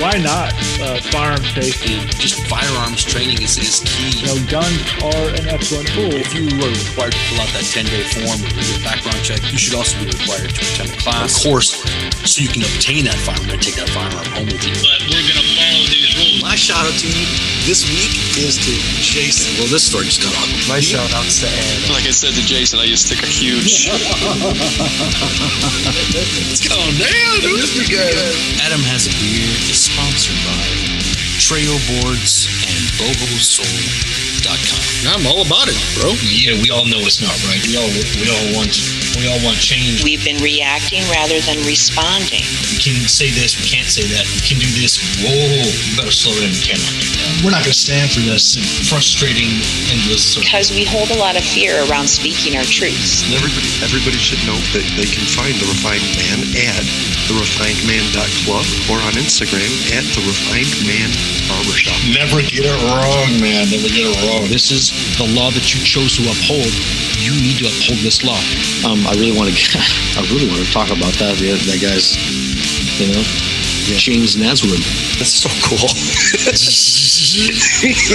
why not uh, firearm safety? Just firearms training is, is key. You know, guns are an excellent tool. If you are required to fill out that 10 day form or your background check, you should also be required to attend a class, of course, so you can obtain that firearm and take that firearm home with you. But we're going to shout out to you this week is to Jason. Well, this story just got ugly. My shout out's to Ed. Like I said to Jason, I just took a huge. It's going down, dude. This is good. Uh, Adam has a beard is sponsored by Trail Boards and BoboSoul.com. I'm all about it, bro. Yeah, we all know it's not right. We all we all want we all want change. We've been reacting rather than responding. We can say this, we can't say that. We can do this. Whoa, you better slow down. You cannot do that. We're not going to stand for this frustrating, endless. Circle. Because we hold a lot of fear around speaking our truths. Everybody, everybody should know that they can find the Refined Man at therefinedman.club or on Instagram at the Refined Man Barbershop. Never get it wrong, man. Never get it wrong. This is the law that you chose to uphold. You need to uphold this law. Um, I really want to. I really want to talk about that. The, that guy's, you know, James Nazwood. That's so cool.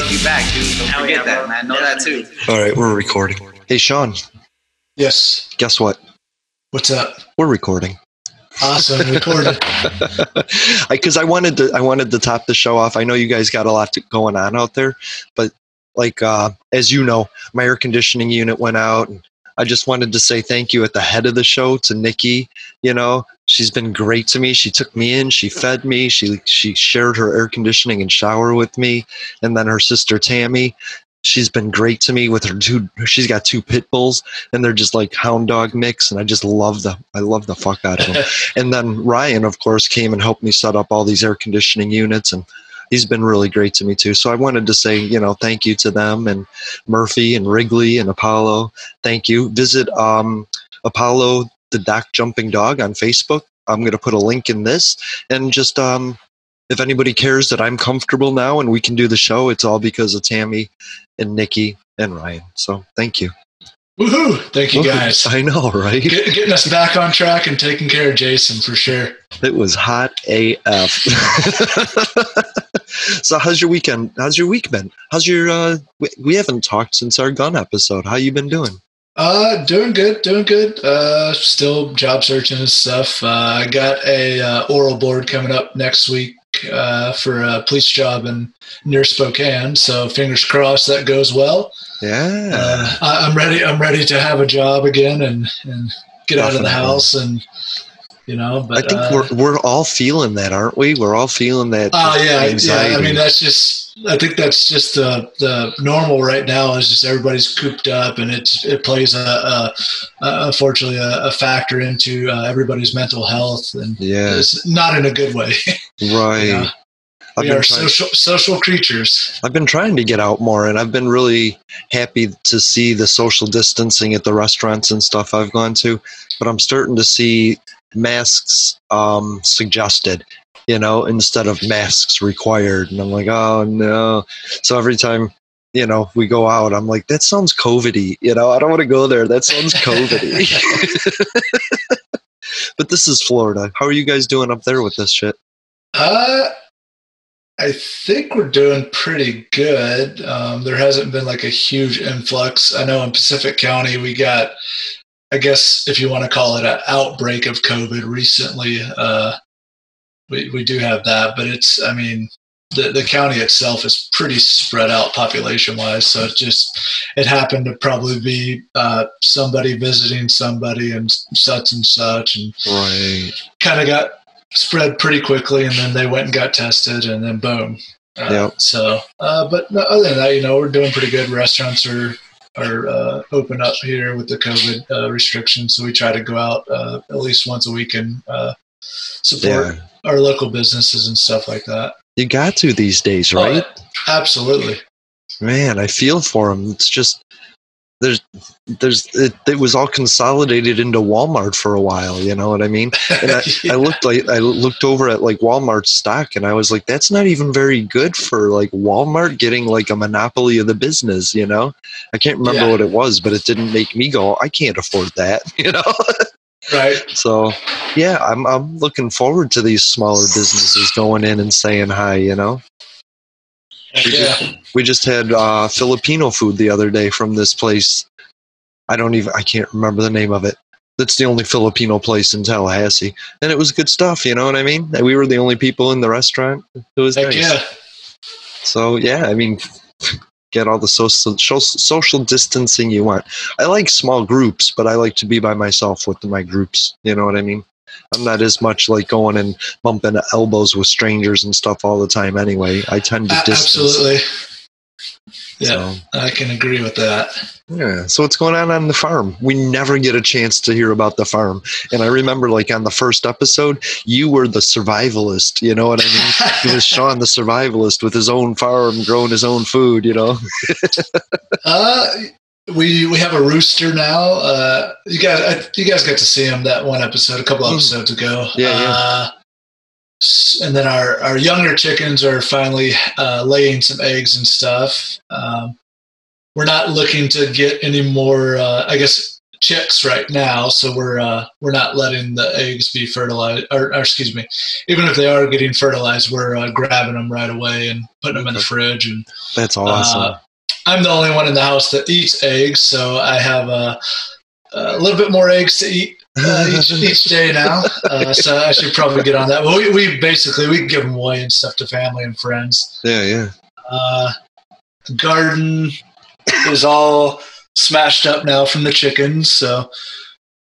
be back, dude. Don't forget that, man. Know that too. All right, we're recording. Hey, Sean, Yes. guess what? What's up? We're recording. Awesome. Recorded. Because I wanted to, I wanted to top the show off. I know you guys got a lot to, going on out there, but like uh, as you know, my air conditioning unit went out, and I just wanted to say thank you at the head of the show to Nikki. You know, she's been great to me. She took me in, she fed me, she she shared her air conditioning and shower with me, and then her sister Tammy. She's been great to me with her two. She's got two pit bulls, and they're just like hound dog mix, and I just love the. I love the fuck out of them. and then Ryan, of course, came and helped me set up all these air conditioning units, and he's been really great to me too. So I wanted to say, you know, thank you to them and Murphy and Wrigley and Apollo. Thank you. Visit um, Apollo the Dock Jumping Dog on Facebook. I'm going to put a link in this, and just um, if anybody cares that I'm comfortable now and we can do the show, it's all because of Tammy and Nikki and Ryan. So thank you. Woohoo! Thank you guys. I know, right? Get, getting us back on track and taking care of Jason for sure. It was hot AF. so how's your weekend? How's your week been? How's your uh we, we haven't talked since our gun episode. How you been doing? Uh, doing good, doing good. Uh, still job searching and stuff. Uh, I got a uh, oral board coming up next week uh, for a police job in near Spokane. So fingers crossed that goes well. Yeah. Uh, I, I'm ready. I'm ready to have a job again and and get out of the house and you know. But I think uh, we're we're all feeling that, aren't we? We're all feeling that Oh yeah, anxiety. yeah. I mean, that's just. I think that's just the the normal right now. Is just everybody's cooped up, and it's it plays a, a, a unfortunately a, a factor into uh, everybody's mental health, and Yeah. it's not in a good way. right. Yeah. I've we are trying- social social creatures. I've been trying to get out more, and I've been really happy to see the social distancing at the restaurants and stuff I've gone to. But I'm starting to see masks um, suggested, you know, instead of masks required. And I'm like, oh no. So every time, you know, we go out, I'm like, that sounds COVIDy. You know, I don't want to go there. That sounds COVIDy. but this is Florida. How are you guys doing up there with this shit? Uh, I think we're doing pretty good. Um, there hasn't been like a huge influx. I know in Pacific County we got, I guess if you want to call it an outbreak of COVID recently. Uh, we we do have that, but it's I mean the the county itself is pretty spread out population wise. So it just it happened to probably be uh, somebody visiting somebody and such and such and Right. kind of got spread pretty quickly, and then they went and got tested, and then boom. Uh, Yep. So, uh, but other than that, you know, we're doing pretty good. Restaurants are are uh, open up here with the COVID uh, restrictions, so we try to go out uh, at least once a week and uh, support Yeah. our local businesses and stuff like that. You got to these days, Oh, right? Absolutely. Man, I feel for them. It's just there's there's it, it was all consolidated into Walmart for a while. You know what I mean? And I, I looked like I looked over at like Walmart stock, and I was like, that's not even very good for like Walmart getting like a monopoly of the business. You know? I can't remember Yeah. what it was, but it didn't make me go, I can't afford that. You know? Right. So, yeah, I'm I'm looking forward to these smaller businesses going in and saying hi. You know, we Yeah. just, we just had uh, Filipino food the other day from this place. I don't even I can't remember the name of it. That's the only Filipino place in Tallahassee, and it was good stuff. You know what I mean? And we were the only people in the restaurant. It was Heck nice. yeah. So yeah, I mean, get all the social social social distancing you want. I like small groups, but I like to be by myself with my groups. You know what I mean? I'm not as much like going and bumping elbows with strangers and stuff all the time. Anyway, I tend to distance. absolutely. Yeah, So, I can agree with that. yeah. So what's going on on the farm? We never get a chance to hear about the farm. And I remember, like on the first episode, you were the survivalist. You know what I mean? it was Sean, the survivalist, with his own farm, growing his own food. You know? Uh, we we have a rooster now. Uh, you guys, I, you guys got to see him that one episode a couple Mm. episodes ago. Yeah, yeah. Uh, s- and then our our younger chickens are finally uh, laying some eggs and stuff. Um, we're not looking to get any more, uh, I guess, chicks right now. So we're uh, we're not letting the eggs be fertilized, or, or excuse me, even if they are getting fertilized, we're uh, grabbing them right away and putting them in the fridge and That's awesome. I'm the only one in the house that eats eggs, so I have uh, a little bit more eggs to eat uh, each, each day now. Uh, so I should probably get on that. Well, we, we basically we give them away and stuff to family and friends. yeah, yeah. Uh, garden is all smashed up now from the chickens, so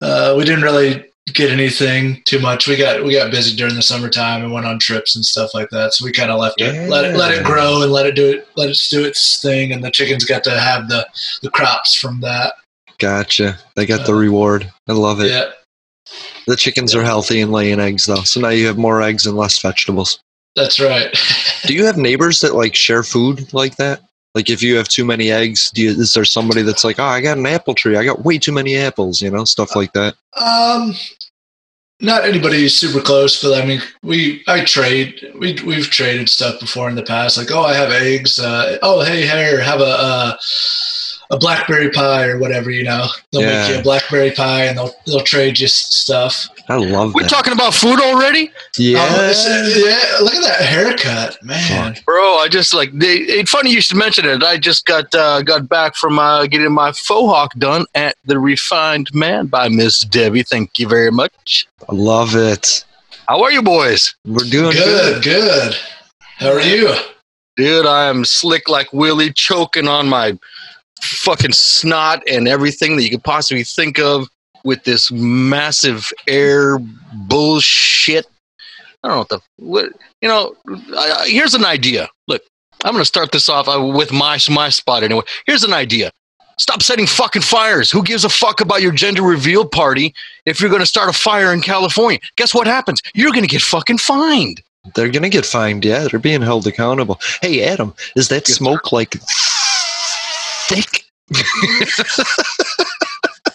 uh, we didn't really get anything too much. We got we got busy during the summertime and went on trips and stuff like that. So we kind of left it, let it let it grow and let it do it, let it do its thing. And the chickens got to have the the crops from that. Gotcha. They got the reward. I love it. Yeah, The chickens are healthy and laying eggs though, so now you have more eggs and less vegetables. that's right. Do you have neighbors that like share food like that? Like if you have too many eggs, do you, is there somebody that's like, oh, I got an apple tree, I got way too many apples, you know, stuff like that? Um, not anybody super close, but I mean, we I trade. We we've traded stuff before in the past. Like, oh, I have eggs. Uh, oh, hey, here, have a uh, a blackberry pie or whatever. You know, they'll Yeah. make you a blackberry pie and they'll they'll trade you stuff. I love that. We're that. talking about food already, yeah. Oh, yeah, look at that haircut, man. bro. I just like they, it's funny you should mention it. I just got uh, got back from uh, getting my faux hawk done at the Refined Man by Miss Debbie. Thank you very much. I love it. How are you boys? We're doing good. Good, good. How are you? Dude, I am slick like Willie, choking on my fucking snot and everything that you could possibly think of with this massive air bullshit. I don't know what the what you know. I, I, here's an idea. Look, I'm going to start this off uh, with my my spot anyway. Here's an idea. Stop setting fucking fires. Who gives a fuck about your gender reveal party if you're going to start a fire in California? Guess what happens? You're going to get fucking fined. They're gonna get fined. Yeah, they're being held accountable. Hey, Adam, is that smoke like thick?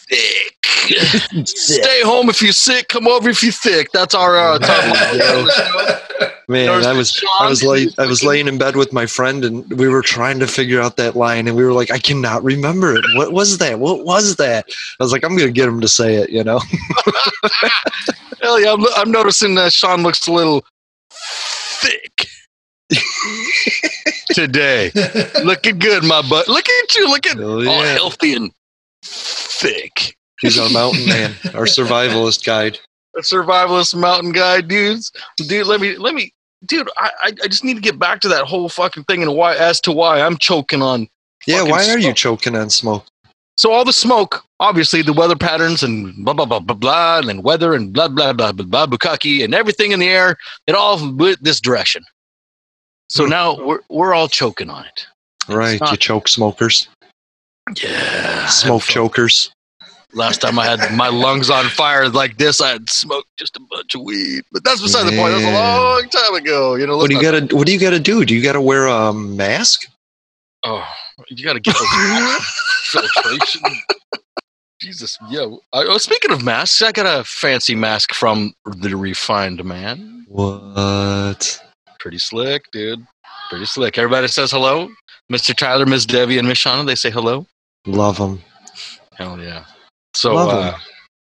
thick. Stay home if you're sick. Come over if you're thick. That's our uh, top line. Man, There's I was Sean. I was late. I was laying in bed with my friend, and we were trying to figure out that line, and we were like, I cannot remember it. What was that? What was that? I was like, I'm gonna get him to say it. You know? Hell yeah, I'm, I'm noticing that Sean looks a little thick today. Looking good, my butt. Look at you, looking Oh, all healthy and thick. He's our mountain man, our survivalist guide. A survivalist mountain guy, dudes. Dude, let me let me dude, I, I just need to get back to that whole fucking thing and why as to why I'm choking on Yeah, why are you choking on smoke? So all the smoke, obviously the weather patterns and blah blah blah blah blah, and weather and blah blah blah blah blah bukkake and everything in the air, it all went this direction. So hmm. now we're we're all choking on it. Right, not- you choke smokers, Yeah. smoke chokers. Last time I had my lungs on fire like this, I had smoked just a bunch of weed. But that's beside the point. That was a long time ago. You know. What do you gotta? What do you gotta do? Do you gotta wear a mask? Oh, you got to get filtration. Jesus, yo. I, oh, speaking of masks, I got a fancy mask from the Refined Man. What? Pretty slick, dude. Pretty slick. Everybody says hello. Mr. Tyler, Miss Debbie, and Miss Shauna, they say hello. Love them. Hell yeah. So, Love uh, 'em.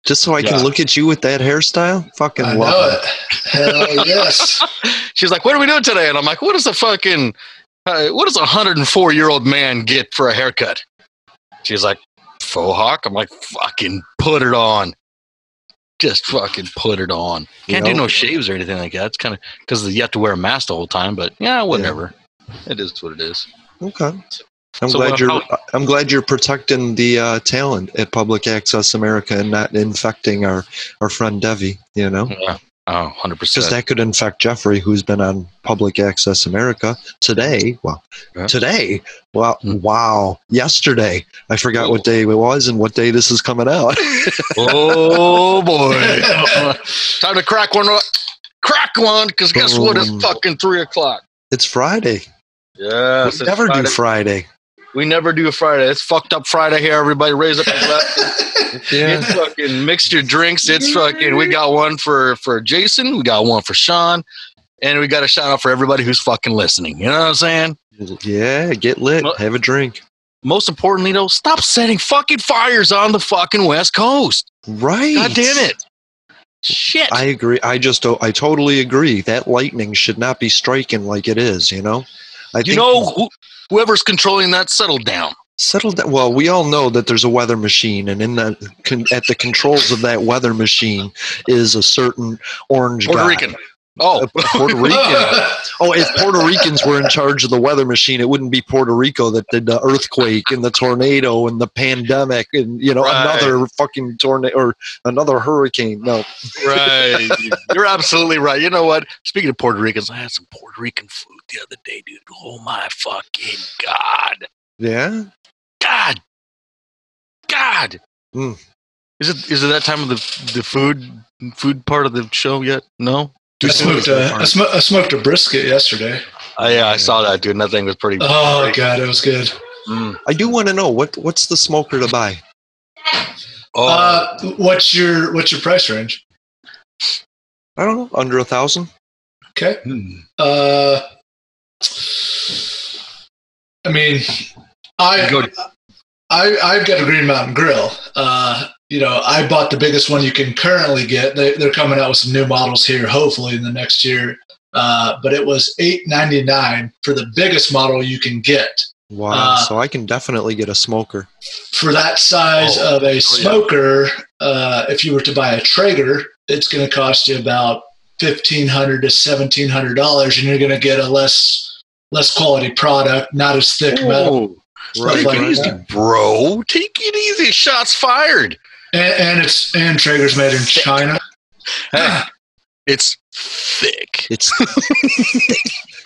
Just so I can look at you with that hairstyle? Fucking I love know it. it. Hell yes. She's like, "What are we doing today?" And I'm like, "What does a fucking uh, what does a 104 year old man get for a haircut?" She's like, "Faux hawk." I'm like, "Fucking put it on." Just fucking put it on. You Can't do know- no shaves or anything like that. It's kind of because you have to wear a mask the whole time. But yeah, whatever. It is what it is. Okay. I'm So, glad uh, you're. how- I'm glad you're protecting the uh, talent at Public Access America and not infecting our our friend Debbie. You know, Yeah. Oh, 100 because that could infect Jeffrey, who's been on Public Access America today. Well, Yeah. today. Well, Hmm. wow. Yesterday, I forgot what day it was and what day this is coming out. Oh boy! Time to crack one. Crack one, because guess what? It's fucking three o'clock. it's Friday. Yes, we it's never Friday. do Friday. We never do a Friday. It's fucked up Friday here. Everybody raise up your glass. It's fucking mix your drinks. It's fucking. We got one for for Jason. We got one for Sean, and we got a shout out for everybody who's fucking listening. You know what I'm saying? Yeah, get lit. Well- Have a drink. Most importantly, though, stop setting fucking fires on the fucking West Coast. Right. God damn it! Shit. I agree. I just, oh, I totally agree. That lightning should not be striking like it is. You know. I you know, who, whoever's controlling that, settle down. settle down. Well, we all know that there's a weather machine, and in that, con, at the controls of that weather machine is a certain orange Puerto guy. Rican. Oh, uh, Puerto Rican. Oh, if Puerto Ricans were in charge of the weather machine, it wouldn't be Puerto Rico that did the earthquake and the tornado and the pandemic and you know Right. another fucking tornado or another hurricane. No, right. You're absolutely right. You know what? Speaking of Puerto Ricans, I had some Puerto Rican food the other day, dude. Oh my fucking god. yeah, God. God. Mm. Is it is it that time of the the food food part of the show yet? No. I smoked, a, I, sm- I smoked a brisket yesterday. Oh, yeah, I saw that, dude. And that thing was pretty. Oh pretty- god, it was good. Mm. I do want to know what what's the smoker to buy. Oh, Uh, what's your what's your price range? I don't know, under a thousand. Okay. hmm. Uh, I mean, I Go- I I've got a Green Mountain Grill. Uh, you know, I bought the biggest one you can currently get. They, they're coming out with some new models here, hopefully in the next year. Uh, but it was eight ninety nine for the biggest model you can get. Wow, Uh, so I can definitely get a smoker. For that size Oh. of a smoker, uh, if you were to buy a Traeger, it's going to cost you about fifteen hundred to seventeen hundred dollars, and you're going to get a less less quality product, not as thick metal, Oh, stuff take like it easy, that. bro. Take it easy. Shots fired. And, and it's and Traeger's made in China. Hey, it's thick. It's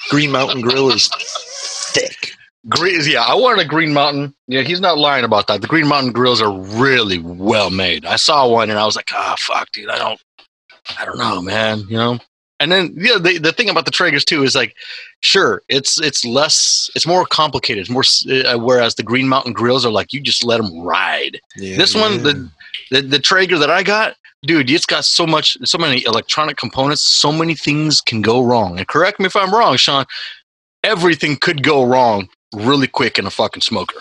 Green Mountain Grill is thick. Green, yeah, I wanted a Green Mountain. Yeah, he's not lying about that. The Green Mountain grills are really well made. I saw one and I was like, ah, fuck, dude, I don't, I don't know, man. You know. And then yeah, the the thing about the Traegers too is like, sure, it's it's less, it's more complicated. It's more, uh, whereas the Green Mountain grills are like you just let them ride. Yeah, This one, yeah. the, the the Traeger that I got, dude, it's got so much, so many electronic components. So many things can go wrong. And correct me if I'm wrong, Sean. Everything could go wrong really quick in a fucking smoker.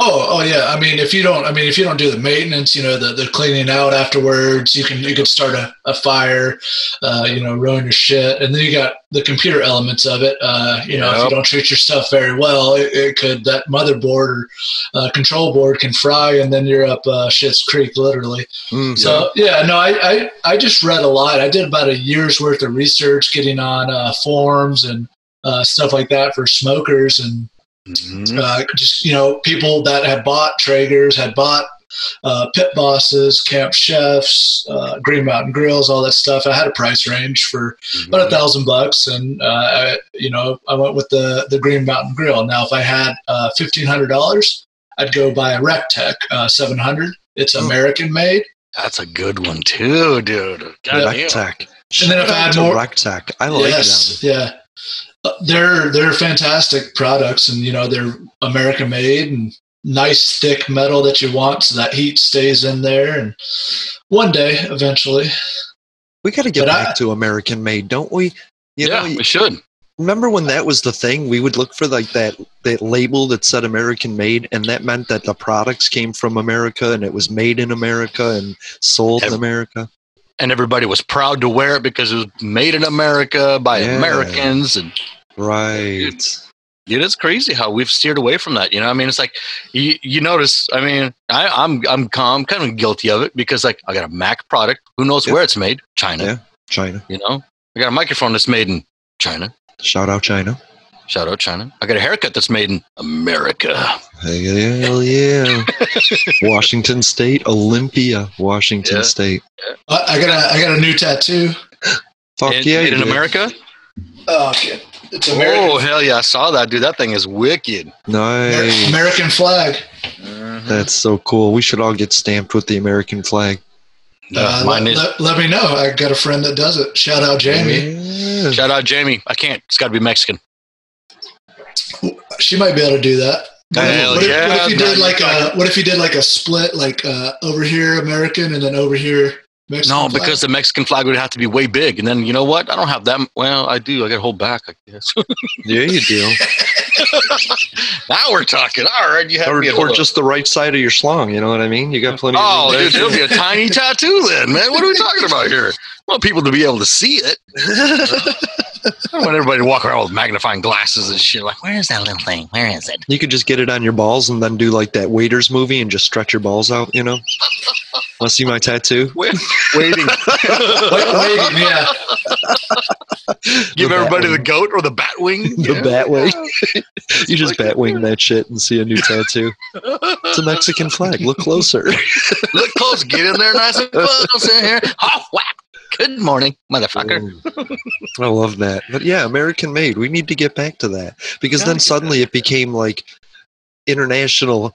Oh, oh yeah. I mean, if you don't, I mean, if you don't do the maintenance, you know, the, the cleaning out afterwards, you can you could start a, a fire, uh, you know, ruin your shit, and then you got the computer elements of it. Uh, you know, if you don't treat your stuff very well, it, it could that motherboard or uh, control board can fry, and then you're up uh, shit's creek, literally. Mm, So yeah, no, I, I I just read a lot. I did about a year's worth of research, getting on uh, forums and uh, stuff like that for smokers and Mm-hmm. uh, just you know people that had bought Traegers, had bought uh, pit bosses, camp chefs, uh, Green Mountain grills, all that stuff. I had a price range for about a thousand bucks, and uh, I, you know I went with the the Green Mountain grill. Now, if I had uh, fifteen hundred dollars, I'd go buy a Rec Tec uh, seven hundred. It's Oh. American made. That's a good one too, dude. God Yeah. Rec Tec. And then if I had more- Rec Tec. I like yes, them. yeah. Uh, they're they're fantastic products, and you know they're American made and nice thick metal that you want, so that heat stays in there. And one day, eventually, We got to get But I- back to American made, don't we? You yeah, know, we should. remember when that was the thing? We would look for like that that label that said American made, and that meant that the products came from America and it was made in America and sold in America. And everybody was proud to wear it because it was made in America by Yeah. Americans. And Right. it is crazy how we've steered away from that. You know, I mean, it's like you, you notice. I mean, I, I'm I'm I'm kind of guilty of it because like I got a Mac product. Who knows Yeah. where it's made? China. Yeah. China. You know, I got a microphone that's made in China. Shout out China. Shout out China. I got a haircut that's made in America. Hell yeah. Washington State, Olympia, Washington Yeah. State. I, I got a I got a new tattoo. Fuck In- yeah. made in did. America. Oh, okay. It's American, Oh hell yeah! I saw that dude. That thing is wicked. Nice. American flag. That's so cool. We should all get stamped with the American flag. Uh, Uh, let, is. let, let me know. I got a friend that does it. Shout out Jamie. Yeah. Shout out Jamie. I can't. It's got to be Mexican. She might be able to do that. What if- Hell what, if, what if you did like a what if you did like a split like uh, over here American and then over here Mexican? No, flag? because the Mexican flag would have to be way big, and then you know what? I don't have that. Well, I do. I got to hold back. I guess. Yeah, you do. now we're talking. All right, you have or, me. or just the right side of your schlong. You know what I mean? You got plenty. Oh, of dude, it'll be a tiny tattoo then, man. What are we talking about here? I want people to be able to see it. I don't want everybody to walk around with magnifying glasses and shit. Like, where's that little thing? Where is it? You could just get it on your balls and then do like that waiters movie and just stretch your balls out. You know? Want to see my tattoo? Wait, waiting. Wait, waiting, yeah. Give The everybody bat the goat or the bat wing. The Yeah. bat wing. you just bat wing that shit and see a new tattoo. It's a Mexican flag. Look closer. Look close. Get in there nice and close in here. Oh, whack. Good morning, motherfucker. I love that. But yeah, American made. We need to get back to that because then suddenly it became like international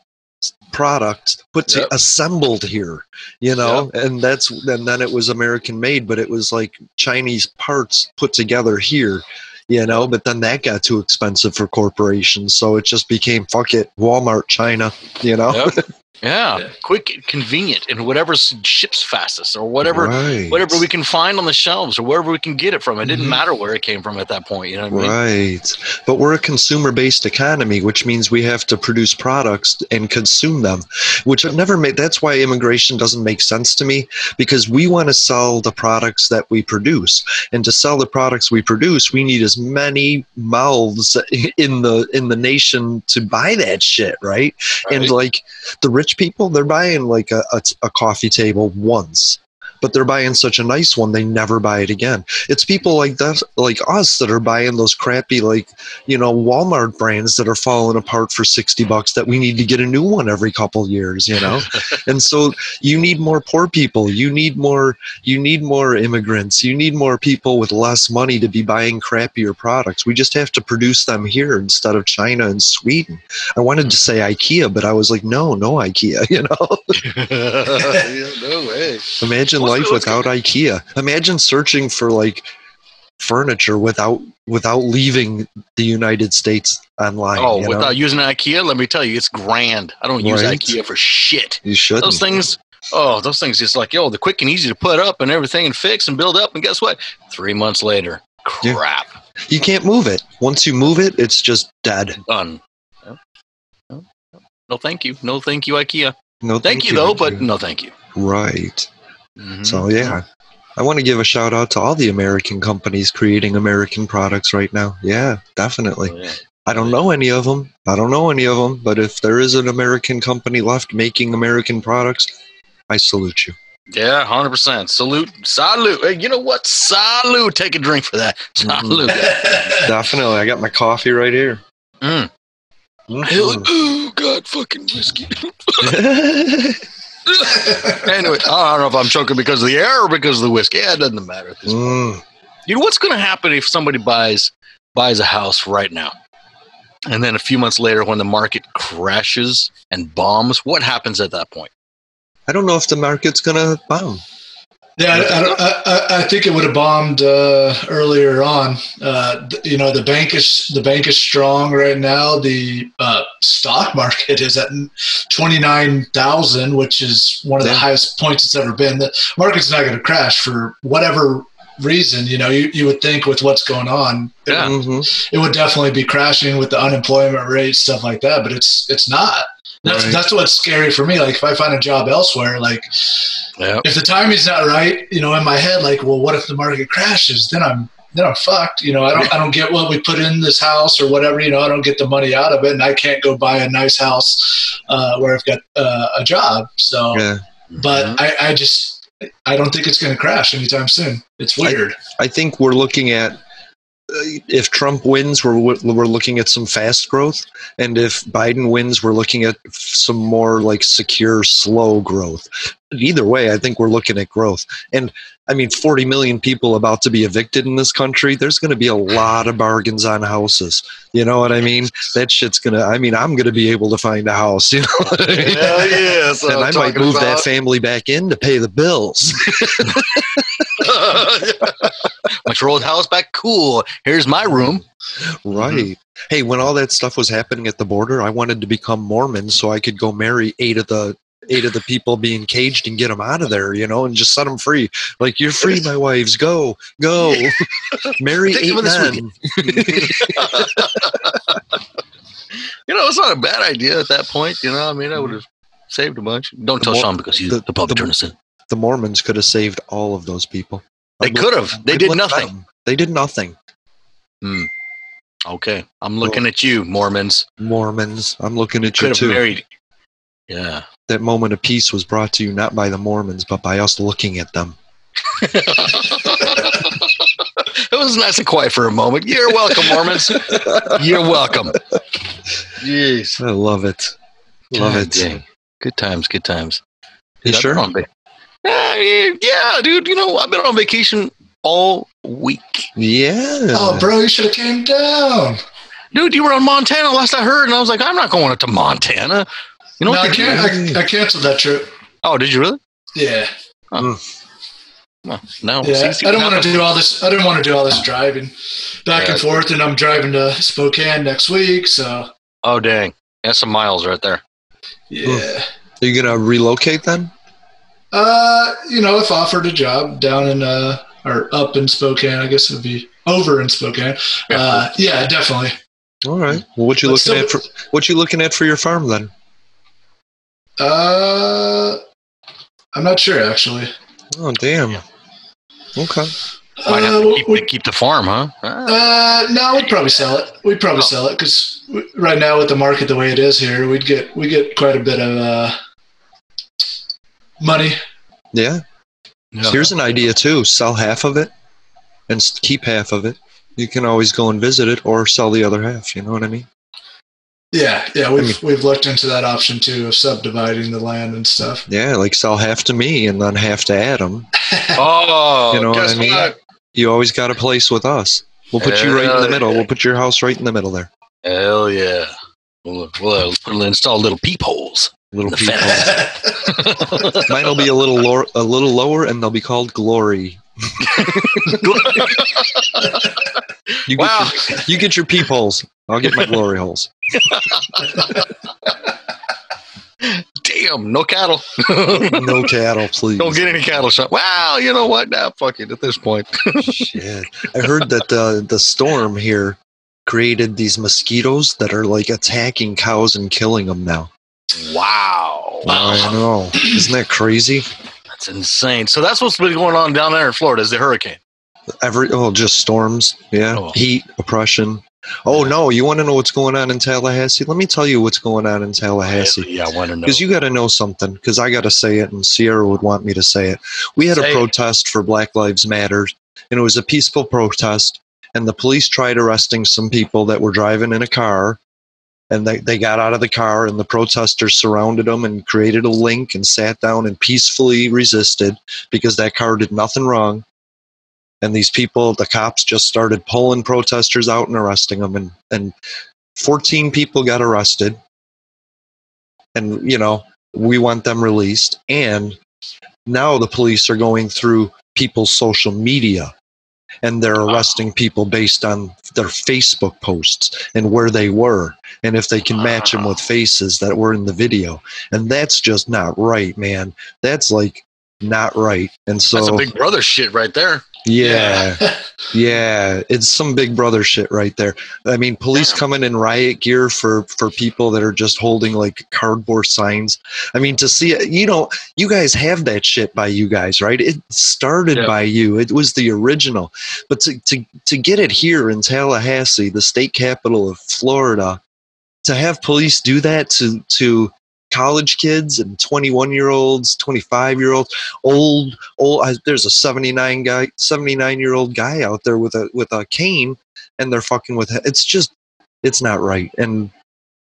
product put to, Yep. assembled here, you know, and that's and then it was American made, but it was like Chinese parts put together here. You know, but then that got too expensive for corporations, so it just became fuck it, Walmart, China. You know, Yep. Yeah, quick, and convenient, and whatever ships fastest, or whatever, Right. whatever we can find on the shelves, or wherever we can get it from. It didn't Mhm. matter where it came from at that point. You know what I mean? Right. But we're a consumer based economy, which means we have to produce products and consume them, which I've never made. That's why immigration doesn't make sense to me because we want to sell the products that we produce. And to sell the products we produce, we need as many mouths in the in the nation to buy that shit, right? And like the rich people, they're buying like a, a, a coffee table once. But they're buying such a nice one, they never buy it again. It's people like that, like us, that are buying those crappy, like you know, Walmart brands that are falling apart for sixty bucks. That we need to get a new one every couple years, you know. and so you need more poor people. You need more. You need more immigrants. You need more people with less money to be buying crappier products. We just have to produce them here instead of China and Sweden. I wanted to say IKEA, but I was like, no, no IKEA. You know. Yeah, no way. Imagine life without IKEA. Imagine searching for like furniture without without leaving the United States online. Oh, you know? without using IKEA, let me tell you, it's grand. I don't use IKEA for shit. you should. Those things, oh, those things just like, yo, they're quick and easy to put up and everything and fix and build up. And guess what? Three months later, Yeah. crap, You can't move it. Once you move it, it's just dead. done. No, no, no, thank you. No, thank you, IKEA. No, Thank, you, though, but no, thank you. right. Mhm. So yeah, I want to give a shout out to all the American companies creating American products right now. Yeah, definitely. Oh, yeah. I don't know any of them. I don't know any of them. But if there is an American company left making American products, I salute you. Yeah, hundred percent. Salute, salute. Hey, you know what? Salute. Take a drink for that. Salute. Definitely. I got my coffee right here. Mm. Mhm. oh God, fucking whiskey. anyway, I don't know if I'm choking because of the air or because of the whiskey. Yeah, it doesn't matter. Mm. You know what's going to happen if somebody buys buys a house right now, and then a few months later, when the market crashes and bombs, what happens at that point? I don't know if the market's gonna bomb. Yeah, I, I, I, think it would have bombed uh, earlier on. Uh, you know, the bank is the bank is strong right now. The uh, stock market is at twenty nine thousand, which is one of the highest points it's ever been. The market's not going to crash for whatever reason. You know, you, you would think with what's going on, Yeah. Mhm. it would definitely be crashing with the unemployment rate, stuff like that. But it's it's not. That's Right. that's what's scary for me. Like if I find a job elsewhere, like Yeah. if the timing's not right, you know, in my head, like, well, what if the market crashes? Then I'm then I'm fucked. You know, I don't I don't get what we put in this house or whatever. You know, I don't get the money out of it, and I can't go buy a nice house uh, where I've got uh, a job. So, Yeah. but I, I just I don't think it's going to crash anytime soon. It's weird. I think we're looking at uh, if Trump wins, we're we're looking at some fast growth, and if Biden wins, we're looking at some more like secure, slow growth. Either way, I think we're looking at growth. And I mean, 40 million people about to be evicted in this country. There's going to be a lot of bargains on houses. You know what I mean? That shit's gonna. I mean, I'm going to be able to find a house. You know what I mean? Hell yeah, what and I'm I might move that family back in to pay the bills. Your old house back? Cool. Here's my room. Right. Mm-hmm. Hey, when all that stuff was happening at the border, I wanted to become Mormon so I could go marry eight of the eight of the people being caged and get them out of there, you know, and just set them free. Like you're free, my wives. Go, go, marry Take eight them this men. You know, it's not a bad idea at that point. You know, I mean, I would have saved a bunch. Don't The tell more- Sean because he's the- the, public the- innocent. The Mormons could have saved all of those people. They I'd could have. They I'd did nothing. They did nothing. Hmm. Okay, I'm looking at you, Mormons. Mormons. I'm looking at Could you too. married. Yeah. That moment of peace was brought to you not by the Mormons, but by us looking at them. It was nice and quiet for a moment. You're welcome, Mormons. You're welcome. Jeez. I love it. Love God it. dang. Good times, good times. You Dude, I've sure? been on va- yeah, yeah, dude. You know, I've been on vacation all week. Yeah. Oh, bro, you should have came down. Dude, you were on Montana last I heard, and I was like, I'm not going up to Montana. You know no, what I, can't, I, I canceled that trip. Oh, did you really? Yeah, Well, no. yeah. see- see I don't want to do all this. I didn't want to do all this driving back Yeah. and forth, and I'm driving to Spokane next week. So Oh, dang. That's some miles right there. yeah. Are you gonna relocate then? Uh, you know, if offered a job down in uh or up in Spokane, I guess it would be over in Spokane. Uh, yeah, definitely. All right. Well, what you But looking still- at for what you looking at for your farm then? Uh, I'm not sure actually. Oh damn. Okay. Might have Uh, to keep, we- keep the farm, huh? Ah, Uh, no, we'd probably sell it. We'd probably Oh. sell it because right now with the market the way it is here, we'd get we get quite a bit of uh, money. Yeah. yeah. Here's an idea too. Sell half of it and keep half of it. You can always go and visit it or sell the other half. You know what I mean? Yeah, yeah, we've mean- we've looked into that option too of subdividing the land and stuff. Yeah, like sell half to me and then half to Adam. Oh, You know what I mean? what? You always got a place with us. We'll put you right in the middle. yeah. We'll put your house right in the middle there. Hell yeah. We'll, we'll, uh, we'll install little peepholes. Little peepholes. Mine will be a little lower, a little lower, and they'll be called Glory. You get, wow. your, you get your peepholes. I'll get my glory holes. Damn, no cattle. No cattle, please. Don't get any cattle shot. Well, you know what? Now, fuck it. At this point, Shit. I heard that the the storm here created these mosquitoes that are like attacking cows and killing them now. wow, I know. Isn't that crazy? that's insane. So that's what's been going on down there in Florida is the hurricane. Every oh, just storms. Yeah, Oh. heat, oppression. Oh no, you want to know what's going on in Tallahassee? Let me tell you what's going on in Tallahassee. Yeah, I want to know. Because you got to know something. Because I got to say it, and Sierra would want me to say it. We had Say a it. protest for Black Lives Matter, and it was a peaceful protest. And the police tried arresting some people that were driving in a car, and they, they got out of the car, and the protesters surrounded them and created a link and sat down and peacefully resisted because that car did nothing wrong. And these people, the cops, just started pulling protesters out and arresting them, and and 14 people got arrested. And you know we want them released. And now the police are going through people's social media. And they're arresting people based on their facebook posts and where they were and if they can match them with faces that were in the video. And that's just not right man. That's like not right. And so that's a big brother shit right there. Yeah. yeah. It's some big brother shit right there. I mean, police Damn. coming in riot gear for for people that are just holding like cardboard signs. I mean, to see it, you know, you guys have that shit by you guys, right? It started Yeah. by you. It was the original. But to to to get it here in Tallahassee, the state capital of Florida, to have police do that to to college kids and 21 year olds 25 year olds old old I, there's a 79 guy 79 year old guy out there with a with a cane and they're fucking with it it's just it's not right and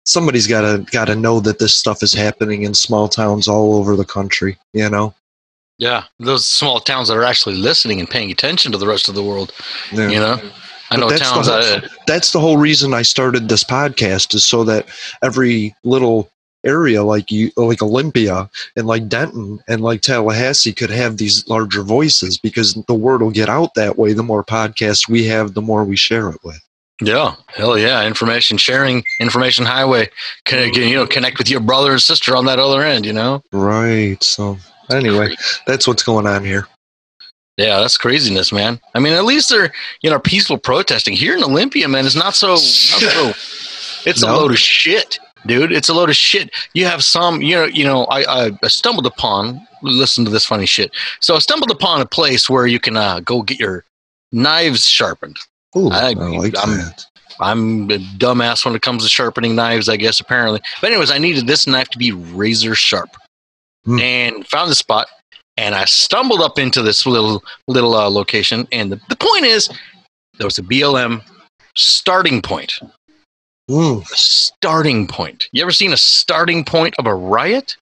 somebody's got to got to know that this stuff is happening in small towns all over the country you know Yeah, those small towns that are actually listening and paying attention to the rest of the world. Yeah. You know, I know that's towns the whole, that that's the whole reason I started this podcast is so that every little area like you like Olympia and like Denton and like Tallahassee could have these larger voices because the word will get out that way the more podcasts we have the more we share it with Yeah, hell yeah! Information sharing, information highway. Can you know connect with your brother and sister on that other end? You know. right so anyway that's what's going on here Yeah, that's craziness, man. I mean, at least they're you know peaceful protesting here in Olympia, man. It's not so. Not so it's a No. load of shit, dude. It's a load of shit. You have some, you know, you know. I, I, stumbled upon. Listen to this funny shit. So I stumbled upon a place where you can uh, go get your knives sharpened. Ooh, I- I, like I'm- that I'm a dumbass when it comes to sharpening knives, I guess, apparently. But, anyways, I needed this knife to be razor sharp Hmm. and found the spot. And I stumbled up into this little little uh, location. And the, the point is, there was a BLM starting point. Mm, A starting point. You ever seen a starting point of a riot?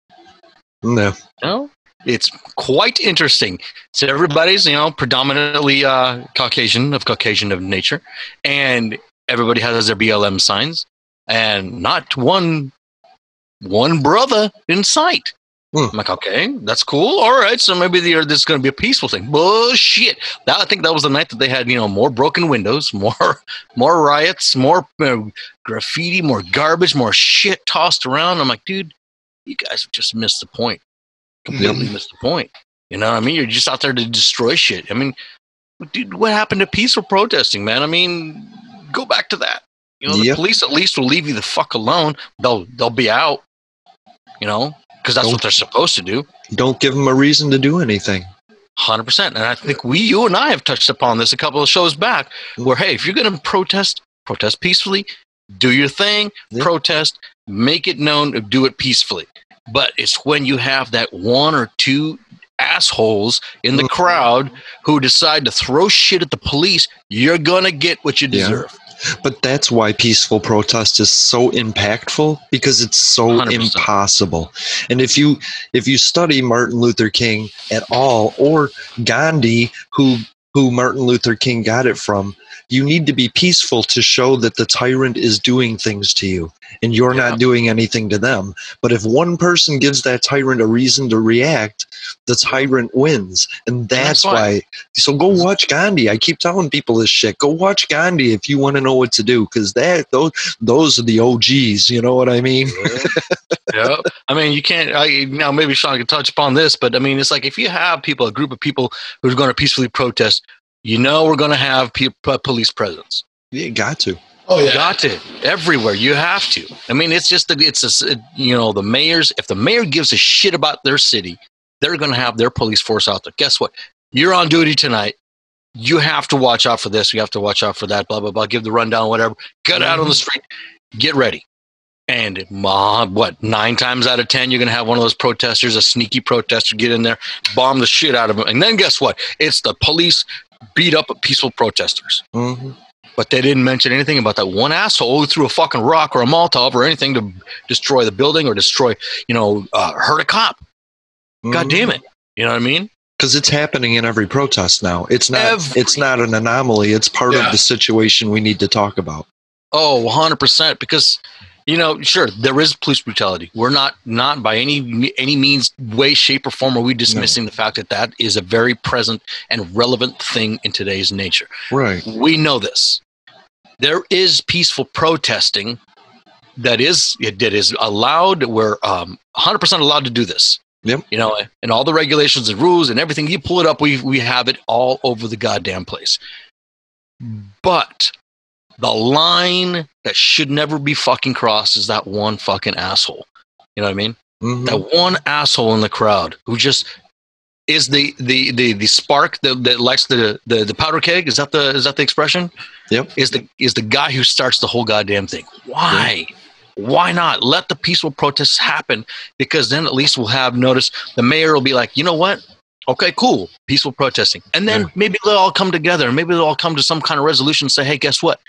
no No? It's quite interesting. So everybody's, you know, predominantly uh, Caucasian, of Caucasian of nature, and everybody has their BLM signs, and not one one brother in sight. Hmm. I'm like, okay, that's cool. All right, so maybe the, this is going to be a peaceful thing. Bullshit. That, I think that was the night that they had, you know, more broken windows, more more riots, more uh, graffiti, more garbage, more shit tossed around. I'm like, dude, you guys have just missed the point. Completely missed the point. You know what I mean? You're just out there to destroy shit. I mean, dude, what happened to peaceful protesting, man? I mean, go back to that. You know, the Yep. police at least will leave you the fuck alone. They'll they'll be out. You know, because that's what Don't- they're supposed to do. don't give them a reason to do anything Hundred percent. And I think we, you and I, have touched upon this a couple of shows back. Where hey, if you're going to protest, protest peacefully. Do your thing. Yeah. Protest. Make it known. Do it peacefully. But it's when you have that one or two assholes in the Mhm. crowd who decide to throw shit at the police. You're gonna get what you Yeah. But that's why peaceful protest is so impactful because it's so 100%. impossible. And if you if you study Martin Luther King at all or Gandhi who who Martin Luther King got it from, you need to be peaceful to show that the tyrant is doing things to you and you're Yeah. not doing anything to them. But if one person gives that tyrant a reason to react, the tyrant wins. And that's, That's why-. So go watch Gandhi. I keep telling people this shit. Go watch Gandhi if you want to know what to do because that those those are the OGs. You know what I mean? yeah. I mean, you can't. I, now, maybe Sean can touch upon this, but I mean, it's like if you have people, a group of people who are going to peacefully protest, you know, we're going to have pe- p- police presence. You got to. Oh yeah. Got to everywhere. You have to. I mean, it's just the it's a, s- you know the mayors. If the mayor gives a shit about their city, they're going to have their police force out there. Guess what? You're on duty tonight. You have to watch out for this. You have to watch out for that. Blah blah blah. Give the rundown. Whatever. Get out on the mm-hmm. street. Get ready. And ma, what nine times out of ten, you're going to have one of those protesters, a sneaky protester, get in there, bomb the shit out of them, and then guess what? It's the police beat up peaceful protesters. hmm But they didn't mention anything about that one asshole who threw a fucking rock or a Molotov or anything to destroy the building or destroy, you know, uh, hurt a cop. God damn it. You know what I mean? Because it's happening in every protest now. It's not. Every- It's not an anomaly. It's part Yeah. of the situation we need to talk about. Oh, 100%. Because, you know, sure, there is police brutality. We're not, not by any any means, way, shape, or form are we dismissing the fact that that is a very present and relevant thing in today's nature. Right. We know this. There is peaceful protesting that is it that is allowed. We're um, 100% allowed to do this. Yep. You know, and all the regulations and rules and everything. You pull it up, we we have it all over the goddamn place. But the line that should never be fucking crossed is that one fucking asshole. You know what I mean? Mhm. That one asshole in the crowd who just is the the the, the spark that, that lights the, the the powder keg. Is that the is that the expression? Yep. Is the is the guy who starts the whole goddamn thing? Why? Why not let the peaceful protests happen? Because then at least we'll have notice. The mayor will be like, you know what? Okay, cool, peaceful protesting, and then Yeah. maybe they'll all come together. Maybe they'll all come to some kind of resolution. And say, hey, guess what?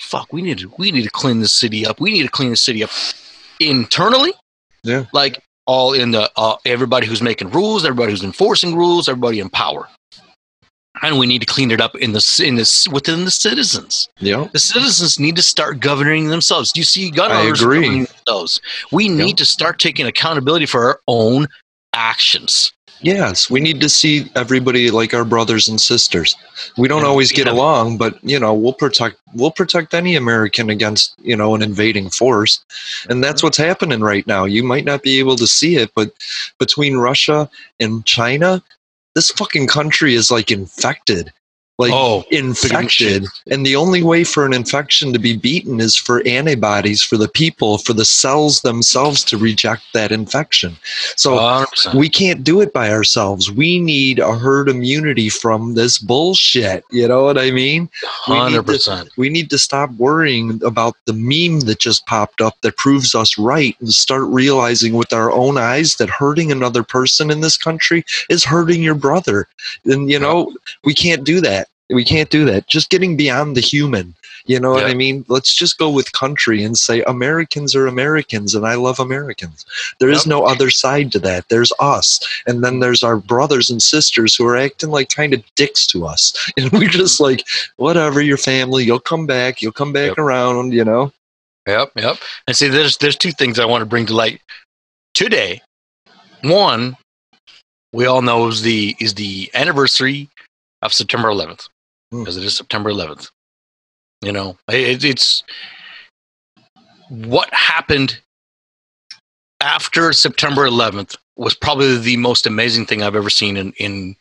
Fuck, we need to we need to clean the city up. We need to clean the city up internally. Yeah. Like all in the uh, everybody who's making rules, everybody who's enforcing rules, everybody in power, and we need to clean it up in the in this within the citizens. Yep. The citizens need to start governing themselves. Do you see gun I owners agree. governing themselves? We need to start taking accountability for our own actions. Yes, we need to see everybody like our brothers and sisters. We don't always get along, but you know, we'll protect we'll protect any American against, you know, an invading force. And that's mm-hmm. what's happening right now. You might not be able to see it, but between Russia and China, this fucking country is like infected. Like Oh, infected. And the only way for an infection to be beaten is for antibodies for the people, for the cells themselves to reject that infection. So 100%. we can't do it by ourselves. We need a herd immunity from this bullshit. You know what I mean? We need to- 100%. We need to stop worrying about the meme that just popped up that proves us right and start realizing with our own eyes that hurting another person in this country is hurting your brother. And, you know, we can't do that. We can't do that. Just getting beyond the human. You know what I mean? Let's just go with country and say Americans are Americans and I love Americans. There is Yep. no other side to that. There's us. And then there's our brothers and sisters who are acting like kind of dicks to us. And we're just like, whatever, your family, you'll come back, you'll come back Yep. around, you know? Yep, yep. And see, there's there's two things I want to bring to light today. One, we all know is the is the anniversary of September 11th Hmm. Because it is September 11th. You know, it, it's what happened after September 11th was probably the most amazing thing I've ever seen in in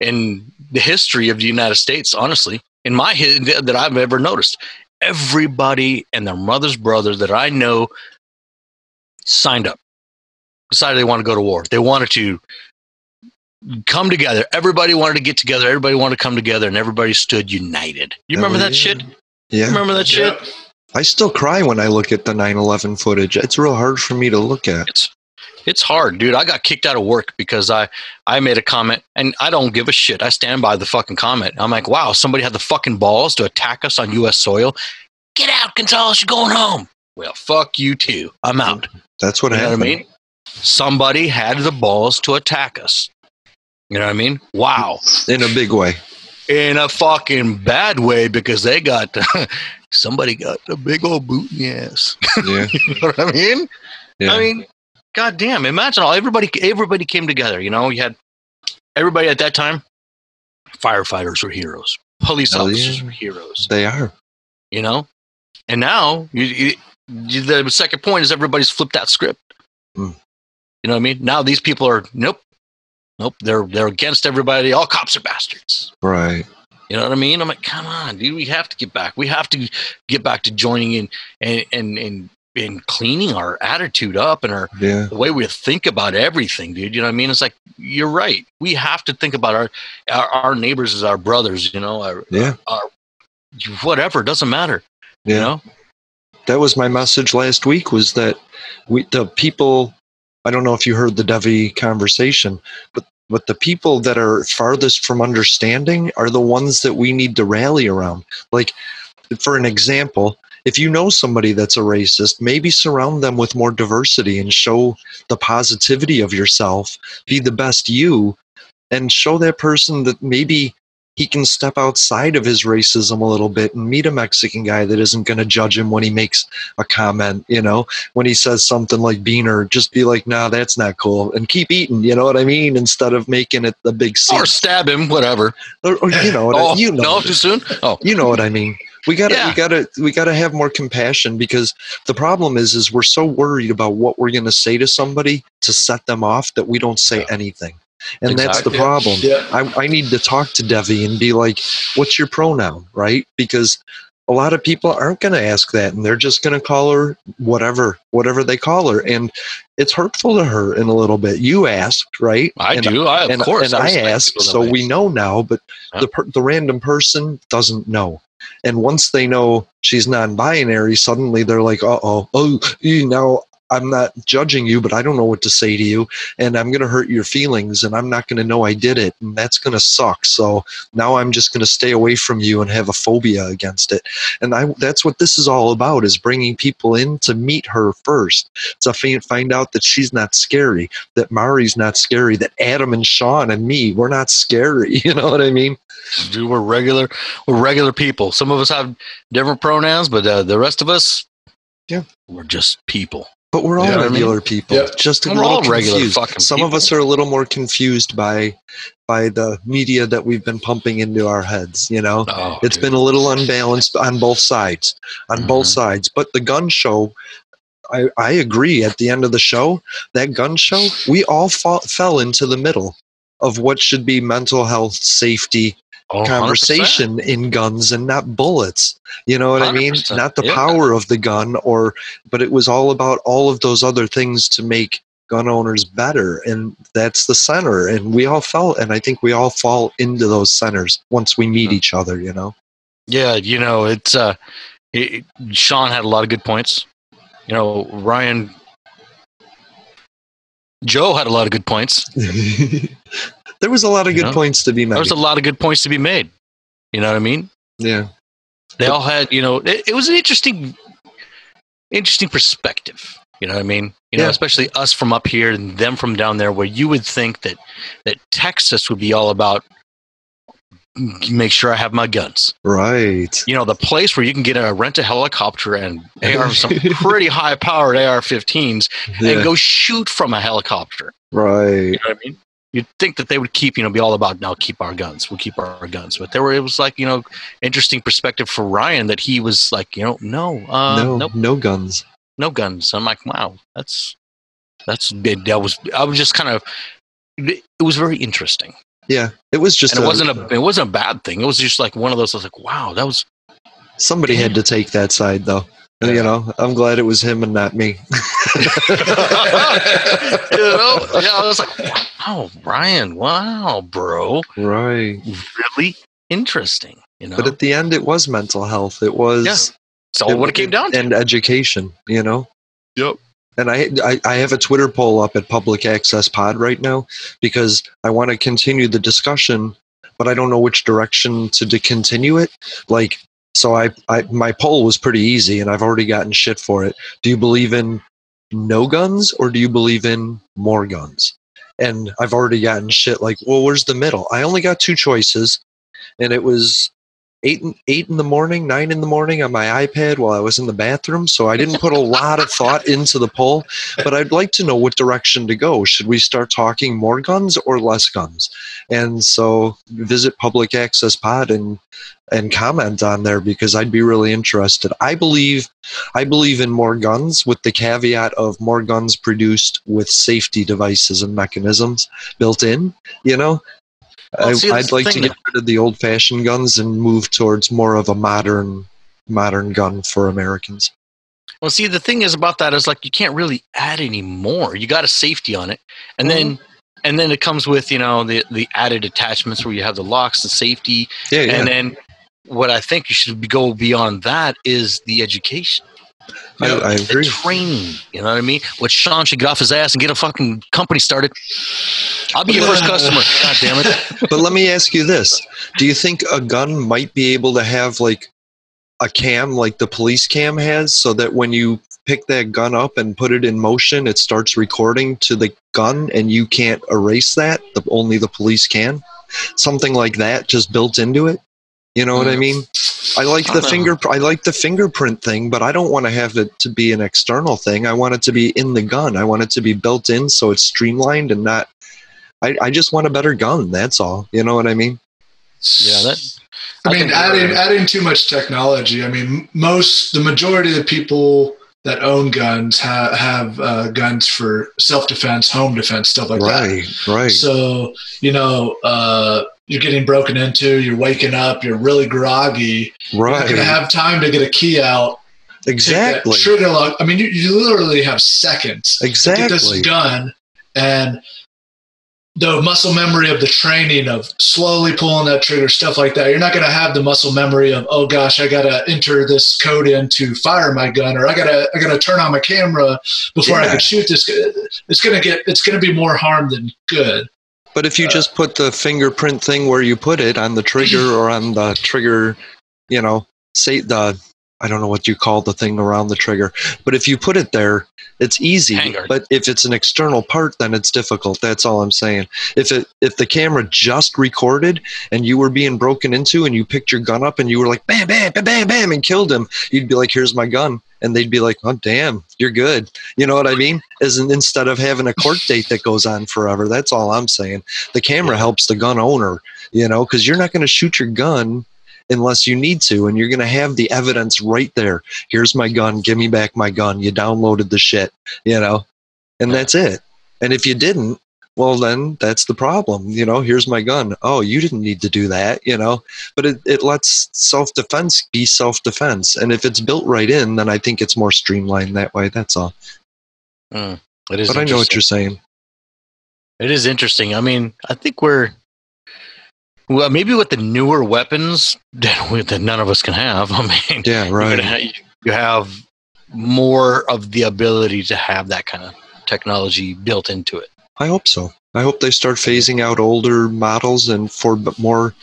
in the history of the United States. Honestly, in my that I've ever noticed, everybody and their mother's brother that I know signed up, decided they want to go to war. They wanted to come together. Everybody wanted to get together. Everybody wanted to come together, and everybody stood united. You remember Oh, that yeah. shit? Yeah. Remember that shit? I still cry when I look at the 9 11 footage. It's real hard for me to look at. It's it's hard, dude. I got kicked out of work because I I made a comment, and I don't give a shit. I stand by the fucking comment. I'm like, wow, somebody had the fucking balls to attack us on U.S. soil. Get out, Gonzalez. You're going home. Well, fuck you too. I'm out. That's what You know what I happened. mean? Somebody had the balls to attack us. You know what I mean? Wow. In a big way. In a fucking bad way because they got somebody got a big old boot in the ass. Yeah. you know what I mean? Yeah. I mean, goddamn! Imagine all everybody. Everybody came together. You know, you had everybody at that time. Firefighters were heroes. Police Hell officers yeah. were heroes. they are. You know, and now you, you, the second point is everybody's flipped that script. Hmm. You know what I mean? Now these people are nope, nope. They're they're against everybody. All cops are bastards. Right. You know what I mean? I'm like, come on, dude. We have to get back. We have to get back to joining in and and and, and cleaning our attitude up and our Yeah. the way we think about everything, dude. You know what I mean? It's like you're right. We have to think about our our, our neighbors as our brothers. You know, our, Yeah. our whatever doesn't matter. Yeah. You know, that was my message last week was that we the people i don't know if you heard the devi conversation but but the people that are farthest from understanding are the ones that we need to rally around. Like for an example if you know somebody that's a racist maybe surround them with more diversity and show the positivity of yourself be the best you and show that person that maybe he can step outside of his racism a little bit and meet a Mexican guy that isn't going to judge him when he makes a comment, you know, when he says something like beaner, just be like, nah, that's not cool and keep eating, you know what I mean? Instead of making it the big scene. or stab him, whatever. Or, or, you know, I- Oh, you know, no, too soon. Oh, you know what I mean. We gotta, Yeah. we gotta, we gotta have more compassion because the problem is, is we're so worried about what we're gonna say to somebody to set them off that we don't say anything, and that's the problem. Yeah. I, I need to talk to Devi and be like, "What's your pronoun?" Right? Because a lot of people aren't going to ask that, and they're just going to call her whatever, whatever they call her, and it's hurtful to her in a little bit. You asked, right? I And- do. I, of and, course. and I, respect asked, so way. we know now, but Yeah. the per, the random person doesn't know. And once they know she's non-binary, suddenly they're like, "Uh oh, oh, you know, I'm not judging you, but I don't know what to say to you, and I'm going to hurt your feelings, and I'm not going to know I did it, and that's going to suck. So now I'm just going to stay away from you and have a phobia against it. And I, that's what this is all about: is bringing people in to meet her first, to find out that she's not scary, that Mari's not scary, that Adam and Sean and me, we're not scary. You know what I mean? Dude, we're regular. We're regular people. Some of us have different pronouns, but uh, the rest of us, Yeah. we're just people. But we're all You know what I mean? regular people. Yeah. Just a We're little all regular confused. fucking Some of us are a little more confused by by the media that we've been pumping into our heads. You know, Oh, it's dude. been a little unbalanced on both sides. On both Mhm. sides. But the gun show. I, I agree. At the end of the show, that gun show, we all fall, fell into the middle of what should be mental health, safety, Oh, 100%. conversation in guns and not bullets. You know what I mean? Not the yeah. power of the gun or but it was all about all of those other things to make gun owners better and that's the center and we all fell and I think we all fall into those centers once we meet each other, you know. Yeah, you know, it's uh, it, Sean had a lot of good points. You know, Ryan, Joe had a lot of good points. there was a lot of You good know? points to be made. There was a lot of good points to be made. You know what I mean? yeah. They all had, you know, it, it was an interesting, interesting perspective. You know what I mean? You know, Yeah. especially us from up here and them from down there, where you would think that that Texas would be all about make sure I have my guns. Right. You know, the place where you can get a rent a helicopter and AR some pretty high powered AR-15s and go shoot from a helicopter. Right. You know what I mean? You'd think that they would keep, you know, be all about now keep our guns, we'll keep our, guns. But there were, it was like, you know, interesting perspective for Ryan that he was like, you know, no, uh, no, nope, no guns. no guns. I'm like, wow, that's that's that was I was just kind of it was very interesting, Yeah. It was just and it a- wasn't a it wasn't a bad thing. It was just like one of those. I was like, wow, that was somebody had to take that side though. You know, I'm glad it was him and not me. you know, yeah. I was like, wow, Ryan, wow, bro, right. really interesting. You know, But at the end, it was mental health. It was Yeah. so what it came down to. and education. You know. Yep. And I, I I have a Twitter poll up at Public Access Pod right now because I want to continue the discussion, but I don't know which direction to, to continue it. Like, so I, I my poll was pretty easy, and I've already gotten shit for it. Do you believe in no guns or do you believe in more guns? And I've already gotten shit like, well, where's the middle? I only got two choices, and it was eight eight in the morning, nine in the morning on my iPad while I was in the bathroom. So I didn't put a lot of thought into the poll, but I'd like to know what direction to go. Should we start talking more guns or less guns? And so visit Public Access Pod and and comment on there because I'd be really interested. I believe I believe in more guns with the caveat of more guns produced with safety devices and mechanisms built in, you know. Well, I, see, that's I'd like to get rid of the old fashioned guns and move towards more of a modern modern gun for Americans. Well, see, the thing is about that is like you can't really add any more. You got a safety on it, and then mm-hmm. and then it comes with you know the the added attachments where you have the locks, the safety, Yeah, yeah. and then what I think you should be- go beyond that is the education, I, I agree. training. You know what I mean? What Sean should get off his ass and get a fucking company started. I'll be your first customer. God damn it! but let me ask you this: Do you think a gun might be able to have like a cam, like the police cam has, so that when you pick that gun up and put it in motion, it starts recording to the gun, and you can't erase that? The, only the police can. Something like that, just built into it. You know what I mm. mean? I like the don't finger. I like the fingerprint thing, but I don't want to have it to be an external thing. I want it to be in the gun. I want it to be built in, so it's streamlined and not. I, I just want a better gun. That's all. You know what I mean? Yeah, that. I, I mean, adding you're- adding too much technology. I mean, most the majority of the people that own guns ha- have uh, guns for self defense, home defense, stuff like that. right, right. So you know, uh, you're getting broken into. You're waking up. You're really groggy. Right. You're not going to have time to get a key out. Exactly. Trigger lock. I mean, you, you literally have seconds to get this Exactly. gun and the muscle memory of the training of slowly pulling that trigger, stuff like that. You're not going to have the muscle memory of, oh gosh, I got to enter this code in to fire my gun, or I got to I got to turn on my camera before I can shoot this. It's going to get it's going to be more harm than good. But if you just uh, put the fingerprint thing where you put it on the trigger or on the trigger, you know, say the I don't know what you call the thing around the trigger, but if you put it there, it's easy. Handguard. But if it's an external part, then it's difficult. That's all I'm saying. If it if the camera just recorded and you were being broken into and you picked your gun up and you were like bam bam bam bam bam and killed him, you'd be like, "Here's my gun," and they'd be like, "Oh damn, you're good." You know what I mean? As in, instead of having a court date that goes on forever. That's all I'm saying. The camera helps the gun owner, you know, because you're not going to shoot your gun unless you need to, and you're going to have the evidence right there. Here's my gun. Give me back my gun. You downloaded the shit, you know, and that's it. And if you didn't, well, then that's the problem. You know, here's my gun. Oh, you didn't need to do that, you know, but it, it lets self defense be self defense. And if it's built right in, then I think it's more streamlined that way. That's all. Mm, it is. But I know what you're saying. It is interesting. I mean, I think we're well, maybe with the newer weapons that, we, that none of us can have. I mean, Yeah, right. ha- you have more of the ability to have that kind of technology built into it. I hope so. I hope they start phasing out older models and for more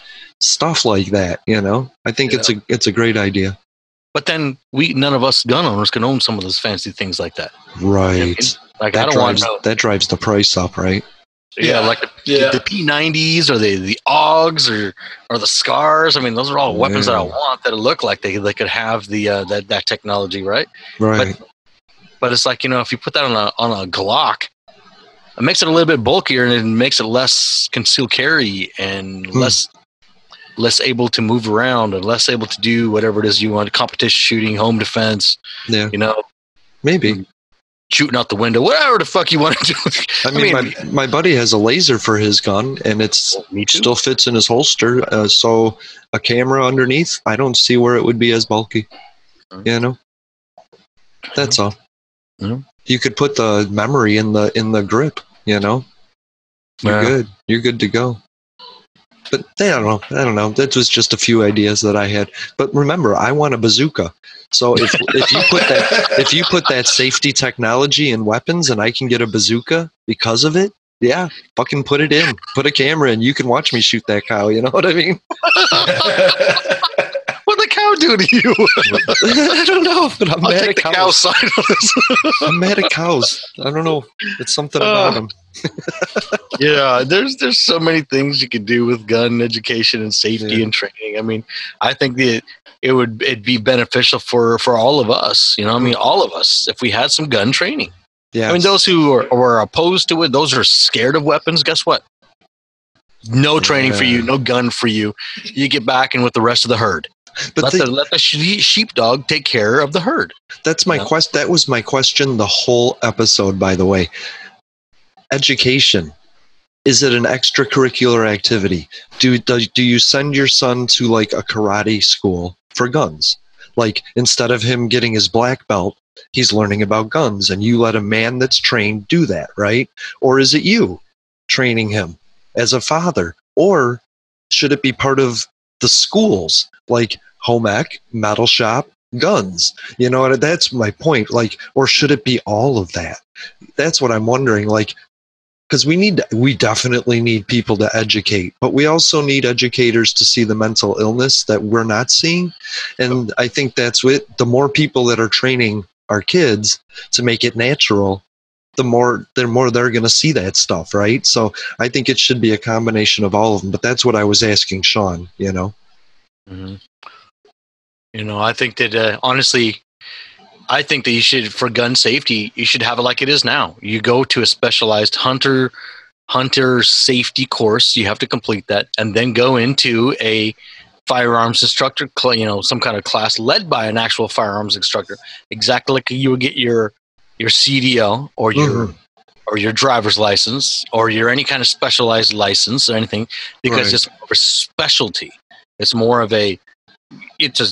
stuff like that. You know, I think it's a it's a great idea. But then we, none of us gun owners, can own some of those fancy things like that. Right. Like I that don't want drives that drives the price up, right? yeah, like the, Yeah. the P90s or the the AUGs or or the Scars. I mean, those are all weapons that I want that look like they they could have the uh, that that technology, right? Right. But it's like you know, if you put that on a on a Glock, it makes it a little bit bulkier and it makes it less concealed carry and Hmm. less less able to move around and less able to do whatever it is you want competition shooting home defense yeah. you know Maybe. shooting out the window whatever the fuck you want to do I mean, my my buddy has a laser for his gun, and it's me still fits in his holster. Uh, so a camera underneath, I don't see where it would be as bulky. You know, that's all. Yeah. You could put the memory in the in the grip. You know, you're Yeah. good. You're good to go. But I don't know. I don't know. That was just a few ideas that I had. But remember, I want a bazooka. So if if you put that if you put that safety technology in weapons, and I can get a bazooka because of it, yeah, fucking put it in. Put a camera in. You can watch me shoot that cow. You know what I mean? what the cow do to you I don't know, but I'm I'll mad at cows cow side i'm mad at cows. I don't know. It's something Uh, about them. yeah there's there's so many things you could do with gun education and safety Yeah. and training i mean i think that it would it'd be beneficial for for all of us you know i mean all of us if we had some gun training Yeah. i mean those who are, are opposed to it those who are scared of weapons guess what no training for you no gun for you you get back in with the rest of the herd but let the- the let the she- sheepdog take care of the herd That's my Yeah. quest. That was my question the whole episode, by the way. Education. Is it an extracurricular activity? Do, do do you send your son to like a karate school for guns? Like instead of him getting his black belt, he's learning about guns, and you let a man that's trained do that, right? Or is it you training him as a father? Or should it be part of the schools like home ec, metal shop, guns? You know, that's my point. Like, or should it be all of that? That's what I'm wondering. Like, because we need, we definitely need people to educate, but we also need educators to see the mental illness that we're not seeing. And I think that's what the more people that are training our kids to make it natural, the more the more they're going to see that stuff, right? So I think it should be a combination of all of them. But that's what I was asking Sean. You know, hmm You know, I think that uh, honestly, I think that you should, for gun safety, you should have it like it is now. You go to a specialized hunter hunter safety course. You have to complete that, and then go into a firearms instructor, you know, some kind of class led by an actual firearms instructor, exactly like you would get your your CDL or your Mhm. or your driver's license or your any kind of specialized license or anything, because Right. it's more of a specialty. It's more of a it's a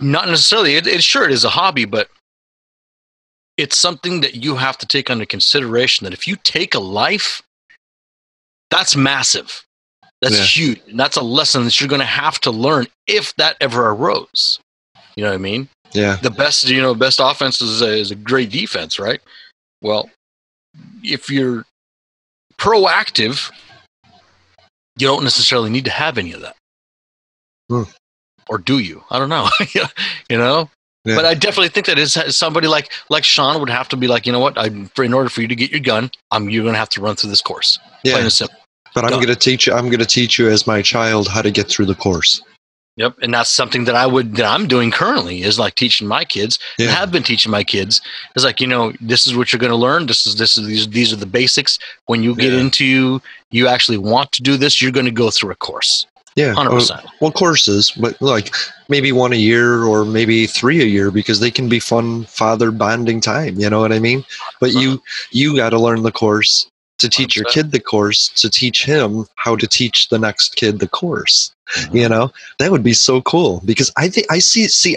not necessarily it, it sure it is a hobby, but it's something that you have to take under consideration that if you take a life, that's massive. That's Yeah. huge. And that's a lesson that you're going to have to learn if that ever arose. You know what I mean? Yeah. The best, you know, best offense is a, is a great defense, right? Well, if you're proactive, you don't necessarily need to have any of that. Hmm. Or do you? I don't know. you know? Yeah. But I definitely think that is somebody like like Sean would have to be like, you know what? I, for in order for you to get your gun, I'm you're going to have to run through this course. Plain Yeah. and simple. But I'm Done. to teach you. I'm going to teach you as my child how to get through the course. Yep, and that's something that I would that I'm doing currently is like teaching my kids and Yeah. have been teaching my kids is like you know this is what you're going to learn. This is this is these these are the basics. When you get Yeah. into you actually want to do this, you're going to go through a course. Yeah. Hundred percent. well, courses, but like maybe one a year or maybe three a year because they can be fun father bonding time. You know what I mean? But you you got to learn the course to teach your 100%. kid the course to teach him how to teach the next kid the course. Mm-hmm. You know that would be so cool because I think I see see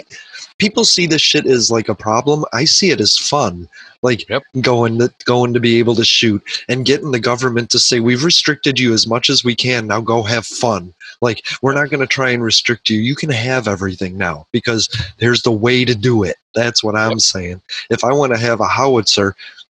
people see this shit as like a problem. I see it as fun. Like Yep. going to going to be able to shoot and getting the government to say we've restricted you as much as we can. Now go have fun. Like we're not going to try and restrict you. You can have everything now because there's the way to do it. That's what I'm saying. If I want to have a howitzer,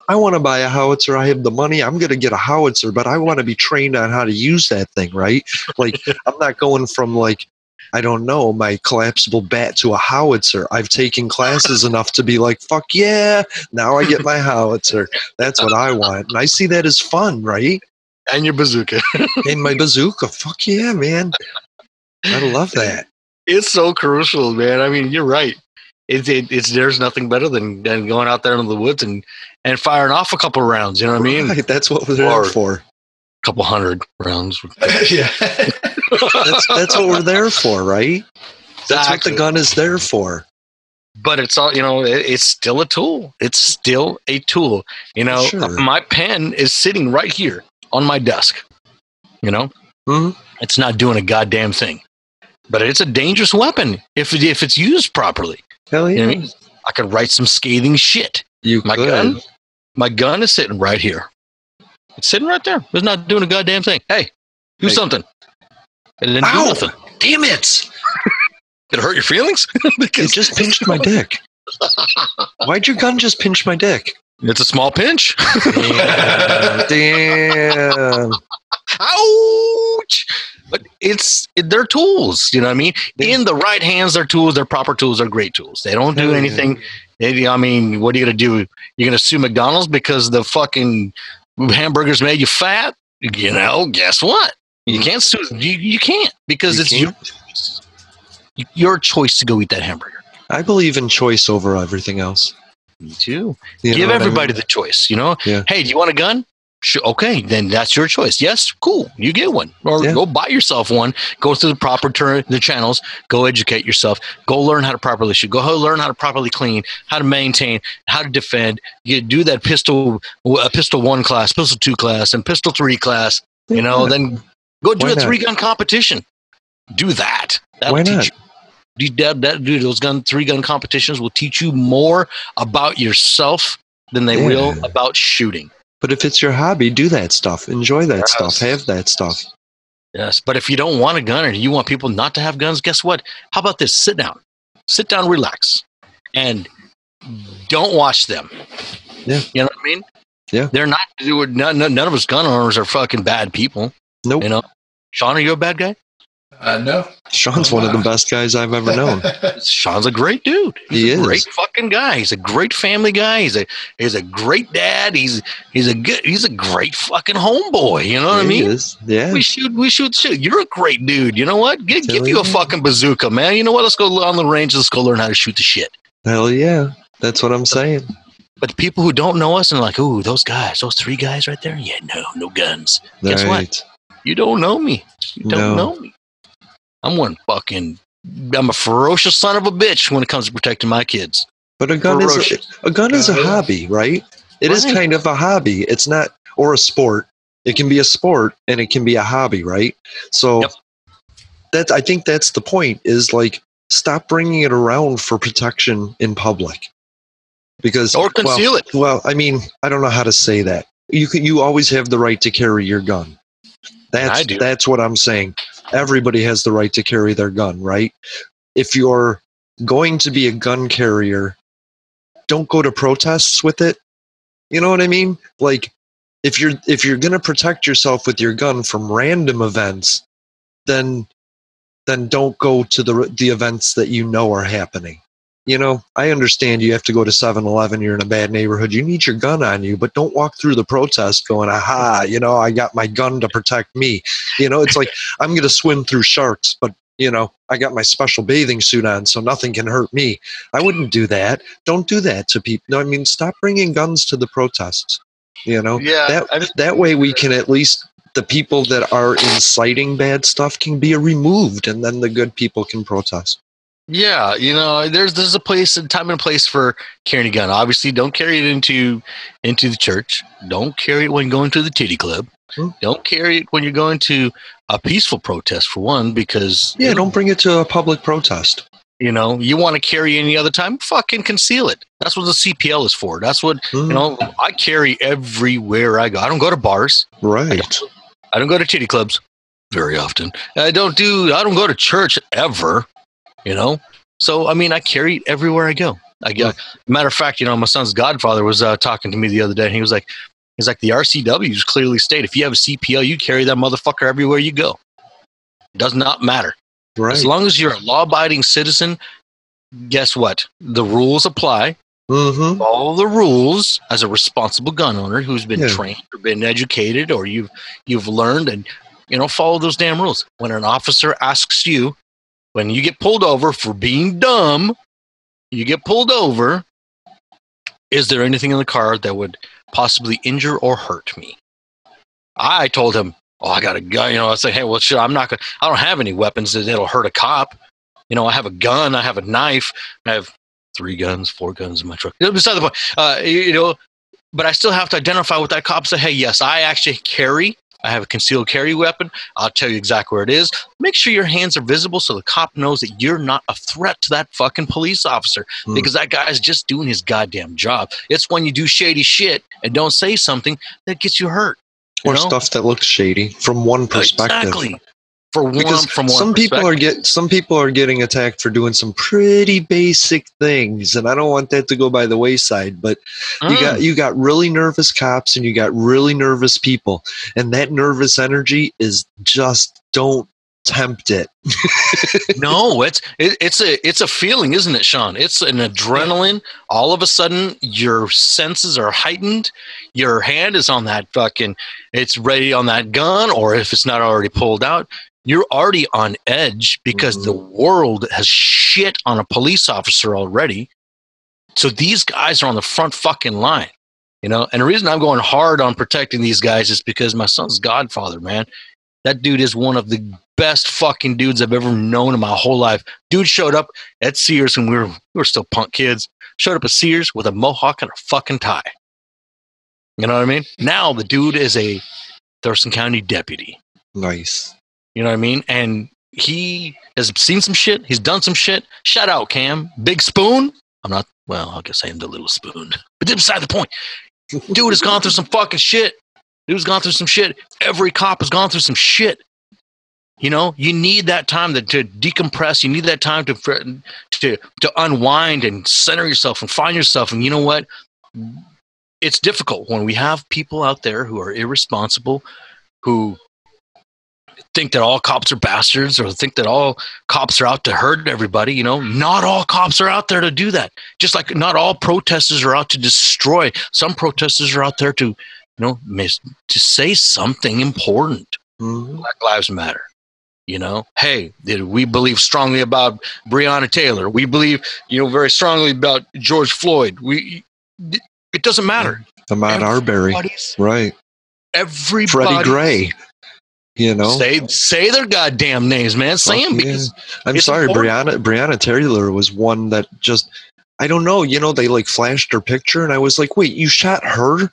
I want to buy a howitzer. I have the money. I'm going to get a howitzer, but I want to be trained on how to use that thing, right? Like I'm not going from like I don't know, my collapsible bat to a howitzer. I've taken classes enough to be like, fuck yeah, now I get my howitzer. That's what I want. And I see that as fun, right? And your bazooka. And my bazooka, fuck yeah, man. I love that. it's so crucial, man. I mean, you're right. It's it, it's there's nothing better than, than going out there into the woods and and firing off a couple rounds. You know what I mean? Right, that's what we're there Or- for. couple hundred rounds. yeah. That's that's what we're there for, right? That's what the gun is there for. but it's all you know it, it's still a tool it's still a tool you know Sure. my pen is sitting right here on my desk you know Mhm. it's not doing a goddamn thing but it's a dangerous weapon if it, if it's used properly Hell you yeah. know I, mean? I could write some scathing shit You my could. gun my gun is sitting right here it's sitting right there it's not doing a goddamn thing hey do Hey. something it didn't Ow! do nothing Damn it! did it hurt your feelings It just pinched my dick. Why'd your gun just pinch my dick? it's a small pinch Damn. Ouch! But it's it, they're tools. You know what I mean? In the right hands, they're tools. They're proper tools. They're great tools. They don't do yeah. anything. They, I mean, what are you gonna do? You're gonna sue McDonald's because the fucking hamburgers made you fat? You know? Guess what? You can't sue. You, you can't because You it's can't? your your choice to go eat that hamburger. I believe in choice over everything else. Me too. You Give what I everybody mean? the choice. You know? Yeah. Hey, do you want a gun? Sure, okay, then that's your choice. Yes, cool. You get one, or Yeah. go buy yourself one. Go through the proper tur- the channels. Go educate yourself. Go learn how to properly shoot. Go learn how to properly clean, how to maintain, how to defend. You do that pistol, a pistol one class, pistol two class, and pistol three class. You know, Yeah. then go do Why a three gun competition. Do that. That'll Why teach not? you. That, that, dude, those gun three gun competitions will teach you more about yourself than they Yeah. will about shooting. But if it's your hobby, do that stuff. Enjoy that Yes. stuff. Have that stuff. Yes, but if you don't want a gun or you want people not to have guns, guess what? How about this? Sit down, sit down, relax, and don't watch them. Yeah. you know what I mean. Yeah. they're not. None none of us gun owners are fucking bad people. Nope. You know, Sean, are you a bad guy? Uh, no. Sean's one of the best guys I've ever known. Sean's a great dude. He's He a is. great fucking guy. He's a great family guy. He's a he's a great dad. He's he's a good he's a great fucking homeboy. You know what I mean? is. Yeah. We shoot, we shoot shit. You're a great dude. You know what? Give, Hell give you a fucking bazooka, man. You know what? Let's go on the range. Let's go learn how to shoot the shit. Hell yeah. That's what I'm saying. But the people who don't know us and like, ooh, those guys, those three guys right there, yeah, no, no guns. Guess what? Right. You don't know me. You don't No. know me. I'm one fucking. I'm a ferocious son of a bitch when it comes to protecting my kids. But a gun is a, a gun is a Yeah, yeah. hobby, right? It is Right. kind of a hobby. It's not or a sport. It can be a sport and it can be a hobby, right? So Yep. that I think that's the point is like stop bringing it around for protection in public. Because Or conceal well, it. Well, I mean, I don't know how to say that. You can you always have the right to carry your gun. That's that's what I'm saying. Everybody has the right to carry their gun, right? If you're going to be a gun carrier, don't go to protests with it. You know what I mean? Like if you're if you're going to protect yourself with your gun from random events, then then don't go to the the events that you know are happening. You know, I understand you have to go to 7-Eleven, you're in a bad neighborhood, you need your gun on you, but don't walk through the protest going, "Aha, you know, I got my gun to protect me." You know, it's like I'm going to swim through sharks, but you know, I got my special bathing suit on, so nothing can hurt me. I wouldn't do that. Don't do that to people. No, I mean, stop bringing guns to the protests. You know, Yeah, that just- that way we can at least the people that are inciting bad stuff can be removed, and then the good people can protest. Yeah, you know, there's there's a place, and time and place for carrying a gun. Obviously, don't carry it into into the church. Don't carry it when going to the titty club. Hmm. Don't carry it when you're going to a peaceful protest for one, because Yeah, don't bring it to a public protest. you know you want to carry any other time. Fucking conceal it. That's what the CPL is for. That's what Hmm. you know. I carry everywhere I go. I don't go to bars. Right. I don't go to titty clubs very often. I don't do. I don't go to church ever. You know. So I mean, I carry it everywhere I go. I go. Matter of fact, you know, my son's godfather was uh, talking to me the other day. And he was like, he's like, the RCWs clearly state if you have a CPL, you carry that motherfucker everywhere you go. It does not matter. Right. As long as you're a law-abiding citizen, guess what? The rules apply. Mm-hmm. Follow the rules as a responsible gun owner who's been Yeah. trained or been educated or you've you've learned and you know follow those damn rules. When an officer asks you, when you get pulled over for being dumb, you get pulled over. Is there anything in the car that would possibly injure or hurt me? I told him, "Oh, I got a gun." You know, I said, "Hey, well, shit, I'm not gonna. I don't have any weapons that that'll hurt a cop. You know, I have a gun, I have a knife, I have three guns, four guns in my truck. Beside the point, uh, you know, but I still have to identify with that cop. Say, hey, yes, I actually carry. I have a concealed carry weapon. I'll tell you exactly where it is. Make sure your hands are visible so the cop knows that you're not a threat to that fucking police officer Hmm. because that guy's just doing his goddamn job. It's when you do shady shit and don't say something that gets you hurt. you Or know? stuff that looks shady from one perspective. Exactly. For one, because from some people are get some people are getting attacked for doing some pretty basic things and i don't want that to go by the wayside but you Mm. got you got really nervous cops and you got really nervous people and that nervous energy is just don't tempt it no, it's it, it's a it's a feeling, isn't it, Sean? It's an adrenaline. All of a sudden, your senses are heightened. Your hand is on that fucking. It's ready on that gun, or if it's not already pulled out, you're already on edge because the mm-hmm. world has shit on a police officer already. So these guys are on the front fucking line, you know. And the reason I'm going hard on protecting these guys is because my son's godfather, man. That dude is one of the best fucking dudes I've ever known in my whole life. Dude showed up at Sears when we were we were still punk kids. Showed up at Sears with a mohawk and a fucking tie. You know what I mean? Now the dude is a Thurston County deputy. nice You know what I mean? And he has seen some shit. He's done some shit. Shout out Cam, Big Spoon. I'm not. Well, I guess I am the little spoon. But that's beside the point. Dude has gone through some fucking shit. Dude's gone through some shit. Every cop has gone through some shit. You know, you need that time to, to decompress. You need that time to to to unwind and center yourself and find yourself. And you know what? It's difficult when we have people out there who are irresponsible, who think that all cops are bastards or think that all cops are out to hurt everybody. You know, not all cops are out there to do that. Just like not all protesters are out to destroy. Some protesters are out there to, you know, mis- to say something important. Mhm. Black Lives Matter. You know, hey, we believe strongly about Breonna Taylor? We believe, you know, very strongly about George Floyd. We It doesn't matter. Ahmaud Arbery, Everybody's- right? Everybody. Freddie Gray. You know, Say say their goddamn names, man. Say them yeah. I'm sorry, important. Breonna. Breonna Taylor was one that just, I don't know. You know, they like flashed her picture, and I was like, wait, you shot her?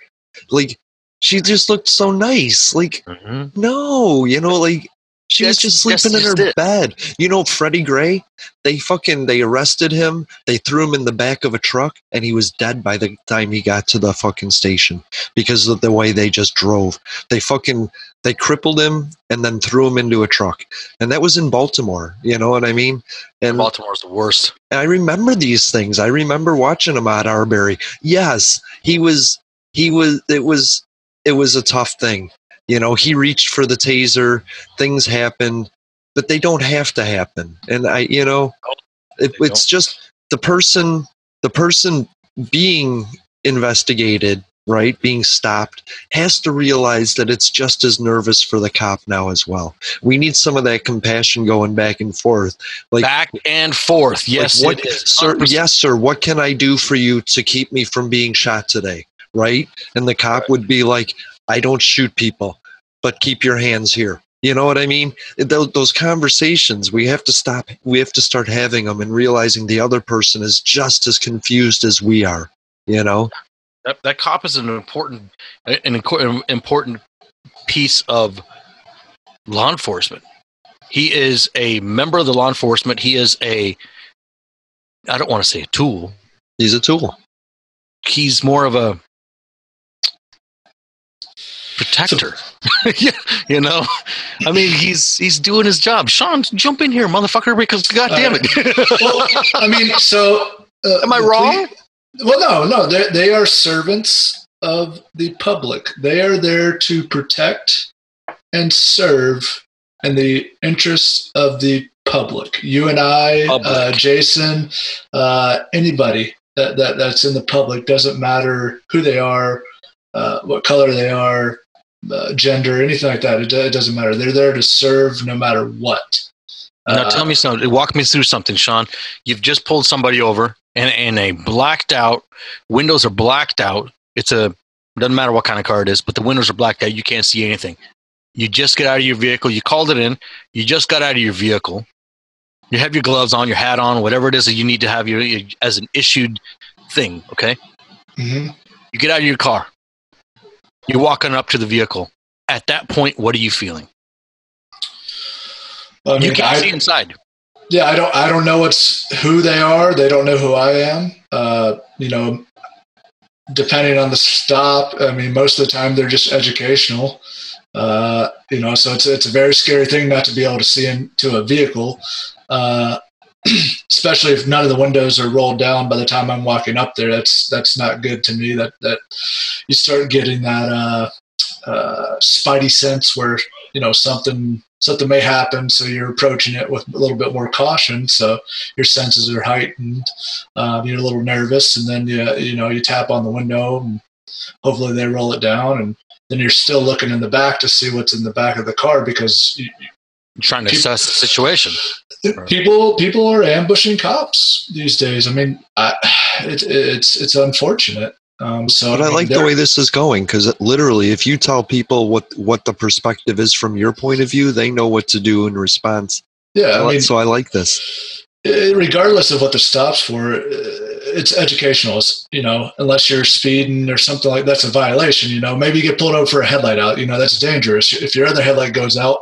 Like, she just looked so nice. Like, Mhm. no, you know, like she was just sleeping in her it. bed. You know, Freddie Gray. They fucking they arrested him. They threw him in the back of a truck, and he was dead by the time he got to the fucking station because of the way they just drove. They fucking they crippled him and then threw him into a truck, and that was in Baltimore. You know what I mean? And Baltimore's the worst. I remember these things. I remember watching Ahmaud Arbery. Yes, he was. He was. It was. It was a tough thing. You know, he reached for the taser. Things happened, but they don't have to happen. And I, you know, it, it's just the person. The person being investigated, right, being stopped, has to realize that it's just as nervous for the cop now as well. We need some of that compassion going back and forth. Like Back and forth. Yes, like, what, sir, yes, sir. What can I do for you to keep me from being shot today? Right? And the cop would be like, I don't shoot people, but keep your hands here. You know what I mean? Those, those conversations, we have to stop. We have to start having them and realizing the other person is just as confused as we are. You know? that, that cop is an important an important piece of law enforcement. He is a member of the law enforcement. He is a I don't want to say a tool. He's a tool. He's more of a protector. yeah, you know. I mean, he's he's doing his job. Sean, jump in here, motherfucker, because god damn it. well, I mean, so uh, Am I wrong? well, no, no. They they are servants of the public. They are there to protect and serve in the interests of the public. You and I, uh, Jason, uh, anybody that, that that's in the public doesn't matter who they are, uh, what color they are, uh, gender, anything like that. It, it doesn't matter. They're there to serve no matter what. Now Uh, tell me something. Walk me through something, Sean. You've just pulled somebody over, and in a blacked out. Windows are blacked out. It's a doesn't matter what kind of car it is, but the windows are blacked out. You can't see anything. You just get out of your vehicle. You called it in. You just got out of your vehicle. You have your gloves on, your hat on, whatever it is that you need to have your as an issued thing. Okay. mhm. You get out of your car. You're walking up to the vehicle. At that point, what are you feeling? I you can't I- see inside. yeah i don't i don't know what's who they are they don't know who i am uh you know depending on the stop i mean most of the time they're just educational uh you know so it's it's a very scary thing not to be able to see into a vehicle uh especially if none of the windows are rolled down by the time i'm walking up there that's that's not good to me. That that you start getting that uh uh spidey sense where you know something something may happen so you're approaching it with a little bit more caution so your senses are heightened um, you're a little nervous and then you you know you tap on the window and hopefully they roll it down and then you're still looking in the back to see what's in the back of the car because trying to Keep- assess the situation. people people are ambushing cops these days i mean I, it, it's it's unfortunate um, so But I mean, like the way this is going because literally, if you tell people what what the perspective is from your point of view, they know what to do in response. yeah I i mean so I like this. eh, regardless of what the stops for, eh, it's educational. It's, you know, unless you're speeding or something like that's a violation. You know, maybe you get pulled over for a headlight out. You know, that's dangerous. If your other headlight goes out,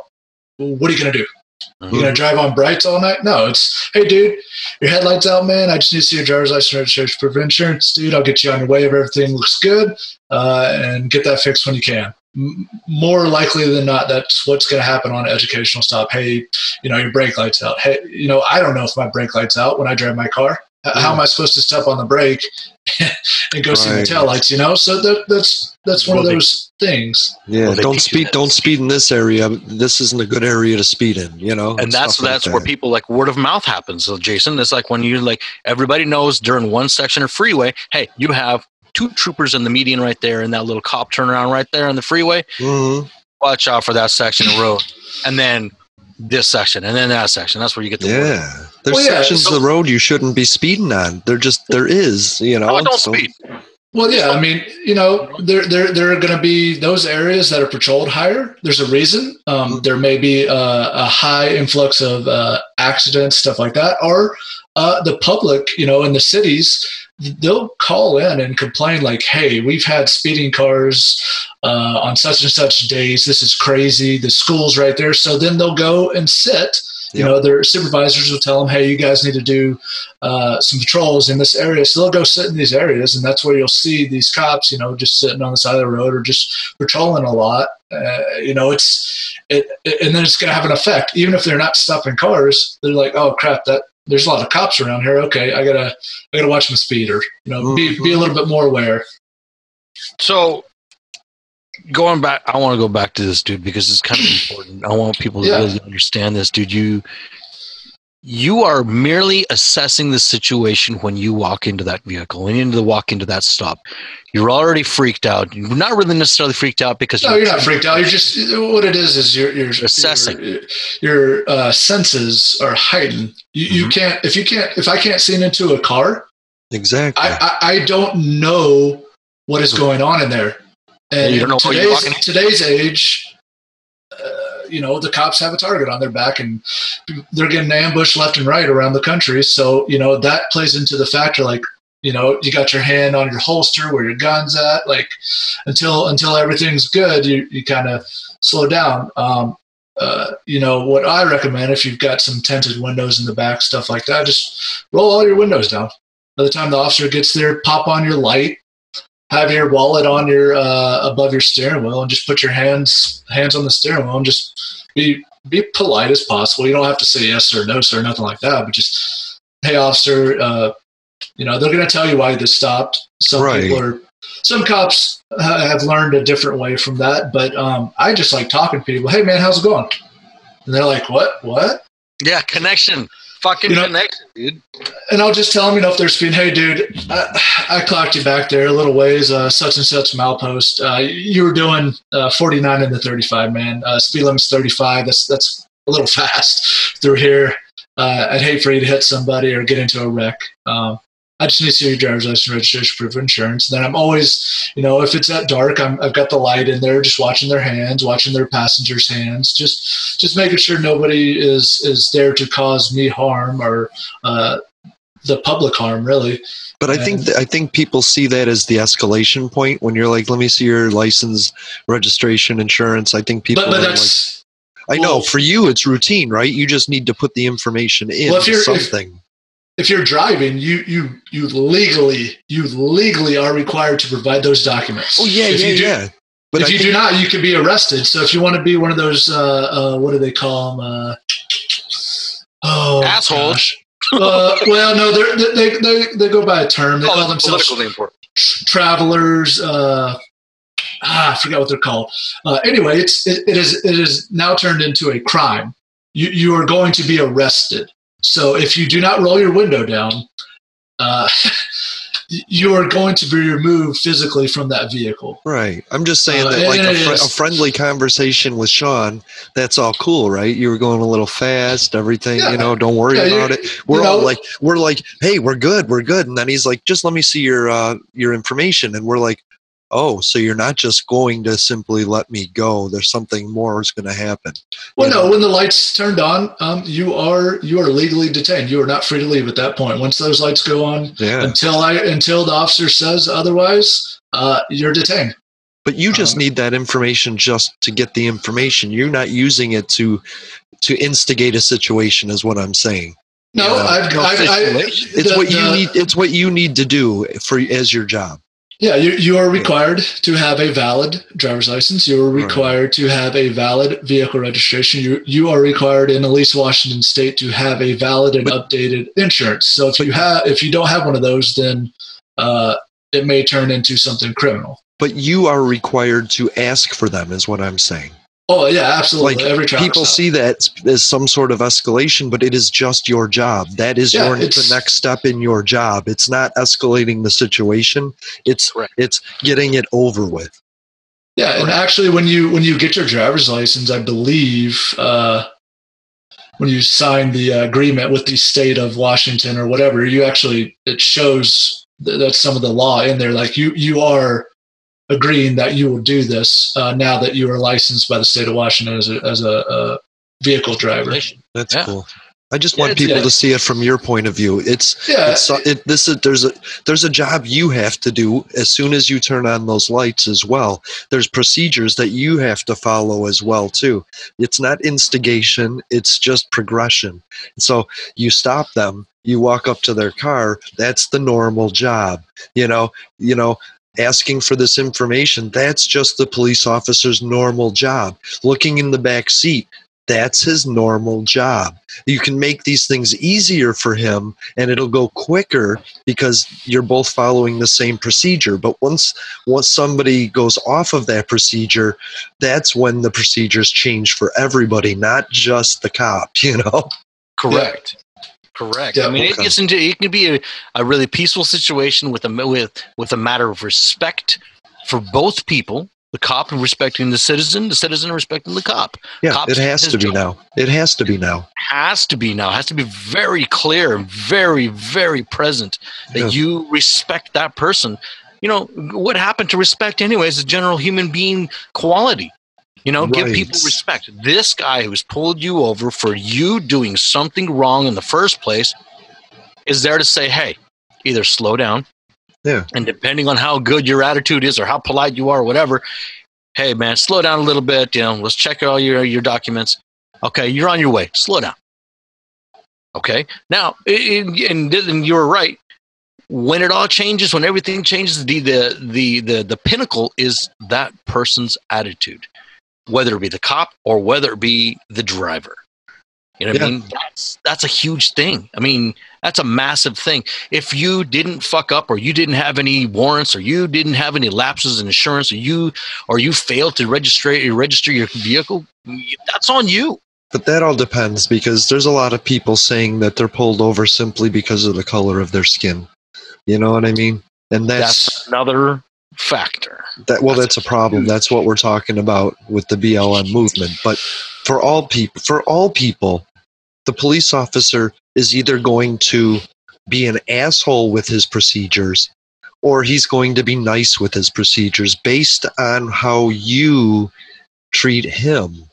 what are you gonna do? Mm-hmm. You gonna drive on brights all night? No, it's hey, dude, your headlights out, man. I just need to see your driver's license registration proof of insurance, dude. I'll get you on your way if everything looks good, uh, and get that fixed when you can. M- more likely than not, that's what's going to happen on an educational stop. Hey, you know, your brake light's out. Hey, you know, I don't know if my brake light's out when I drive my car. H- How am I supposed to step on the brake and go see the Right. taillights? You know, so that, that's that's one Well, of they- those things. Yeah, Well, don't speed. Don't speed in this area. This isn't a good area to speed in. You know, and that's stuff like that's where that. people like word of mouth happens. So Jason, it's like when you like everybody knows during one section of freeway, hey, you have two troopers in the median right there, and that little cop turnaround right there on the freeway. Mhm. Watch out for that section of road, and then this section, and then that section. That's where you get the word. Yeah, there's Well, yeah, sections so- of the road you shouldn't be speeding on. There just there is. You know, Oh, don't so- speed. Well, yeah, I mean, you know, there there there are going to be those areas that are patrolled higher. There's a reason. Um, there may be a, a high influx of uh, accidents, stuff like that, or uh, the public, you know, in the cities, they'll call in and complain like, "Hey, we've had speeding cars uh, on such and such days. This is crazy. The school's right there." So then they'll go and sit you know, their supervisors will tell them, "Hey, you guys need to do uh, some patrols in this area." So they'll go sit in these areas, and that's where you'll see these cops, you know, just sitting on the side of the road or just patrolling a lot. Uh, you know, it's it, it and then it's going to have an effect, even if they're not stopping cars. They're like, "Oh crap, that there's a lot of cops around here. Okay, I gotta I gotta watch my speed, or you know, be be a little bit more aware." So going back, I want to go back to this dude because it's kind of important. I want people to Yeah. really understand this, dude. You you are merely assessing the situation when you walk into that vehicle, when you into the walk into that stop. You're already freaked out. You're not really necessarily freaked out because No, you're not freaked out. You're just what it is is you're Assessing. Your, your uh, senses are heightened. You, you Mm-hmm. can't if you can't if I can't see into a car, Exactly. I, I, I don't know what is going on in there. And You don't know in what you're today's, walking today's age, you know, the cops have a target on their back and they're getting ambushed left and right around the country. So, you know, that plays into the factor like, you know, you got your hand on your holster where your gun's at. Like until until everything's good, you, you kind of slow down. Um, uh, you know what I recommend if you've got some tinted windows in the back, stuff like that, just roll all your windows down. By the time the officer gets there, pop on your light, have your wallet on your uh, above your steering wheel, and just put your hands hands on the steering wheel and just be be polite as possible. You don't have to say yes or no, sir, nothing like that, but just hey, officer. Uh, you know they're going to tell you why they stopped. Some Right. people are. Some cops uh, have learned a different way from that, but um, I just like talking to people. Hey, man, how's it going? And they're like, "What? What?" yeah, connection, fucking You know- connection, dude. and I'll just tell them, you know, if they're speeding, hey, dude, I, I clocked you back there a little ways, uh, such and such milepost. Uh, you were doing uh, 49 in the 35, man. Uh, speed limit's 35. That's that's a little fast through here. Uh, I'd hate for you to hit somebody or get into a wreck. Um, I just need to see your driver's license, registration, proof of insurance. And then I'm always, you know, if it's at dark, I'm, I've got the light in there, just watching their hands, watching their passengers' hands, just just making sure nobody is is there to cause me harm or uh, the public harm, really. But I think th- I think people see that as the escalation point when you're like, "Let me see your license, registration, insurance." I think people But, but that's like, "I know." For you, it's routine, right? You just need to put the information in Well, if you're- if- something. If you're driving, you you you legally you legally are required to provide those documents. oh yeah, if yeah, you do, yeah. But if I you think- do not, you could be arrested. So if you want to be one of those, uh, uh, what do they call them? Uh, oh, Asshole. uh, well, no, they're, they they they go by a term. They Call call themselves name for it. travelers. Uh, ah, I forgot what they're called. Uh, anyway, it's it, it is it is now turned into a crime. You you are going to be arrested. So if you do not roll your window down, uh, you are going to be removed physically from that vehicle. Right. I'm just saying Uh, that like a, fr- a friendly conversation with Sean, that's all cool, right? You were going a little fast, everything, Yeah. you know, don't worry Yeah, about it. We're all know- like we're like, "Hey, we're good. We're good." And then he's like, "Just let me see your uh your information." And we're like, "Oh, so you're not just going to simply let me go. There's something more is going to happen." Well, You no, know? when the lights turned on, um, you are you are legally detained. You are not free to leave at that point. Once those lights go on, Yeah. until I until the officer says otherwise, uh, you're detained. But you just Um, need that information just to get the information. You're not using it to to instigate a situation is what I'm saying. No. I've, No I've, I, situation. It's the- what you the- need it's what you need to do for as your job. Yeah, you, you are required to have a valid driver's license. You are Right. required to have a valid vehicle registration. You you are required in at least Washington State to have a valid and updated insurance. So if you have if you don't have one of those, then uh, it may turn into something criminal. But you are required to ask for them is what I'm saying. Oh yeah, absolutely. Like Every people see that as some sort of escalation, but it is just your job. That is Yeah, your the next step in your job. It's not escalating the situation. It's Correct. it's getting it over with. Yeah, and actually, when you when you get your driver's license, I believe uh, when you sign the agreement with the state of Washington or whatever, you actually it shows th- that's some of the law in there. Like you you are agreeing that you will do this uh, now that you are licensed by the state of Washington as a as a, a vehicle driver. That's Yeah. cool. I just want it's- people yeah. to see it from your point of view. It's Yeah. It's, it, this is there's a there's a job you have to do as soon as you turn on those lights as well. There's procedures that you have to follow as well too. It's not instigation. It's just progression. So you stop them. You walk up to their car. That's the normal job. You know. You know. Asking for this information, that's just the police officer's normal job. Looking in the back seat, that's his normal job. You can make these things easier for him and it'll go quicker because you're both following the same procedure. But once once somebody goes off of that procedure, that's when the procedures change for everybody, not just the cop, you know? Correct. Correct. Yeah, I mean, it gets into it can be a, a really peaceful situation with a with with a matter of respect for both people. The cop respecting the citizen, the citizen respecting the cop. Yeah, Cop's it has to be job. now. It has to be now. Has to be now. Has to be very clear, and very, very present that Yeah. you respect that person. You know what happened to respect, anyways? Is a general human being quality. You know, give people respect. This guy who's pulled you over for you doing something wrong in the first place is there to say, hey, either slow down, Yeah. and depending on how good your attitude is or how polite you are or whatever, hey, man, slow down a little bit. You know, let's check all your, your documents. Okay, you're on your way. Slow down. Okay. Now, and, and you're right. When it all changes, when everything changes, the, the the the the pinnacle is that person's attitude, whether it be the cop or whether it be the driver. You know what I mean? That's that's a huge thing. I mean, that's a massive thing. If you didn't fuck up, or you didn't have any warrants, or you didn't have any lapses in insurance, or you or you failed to register register your vehicle, that's on you. But that all depends because there's a lot of people saying that they're pulled over simply because of the color of their skin. You know what I mean? And that's, That's another factor. that well that's a problem. That's what we're talking about with the BLM movement. But for all people for all people, the police officer is either going to be an asshole with his procedures or he's going to be nice with his procedures based on how you treat him,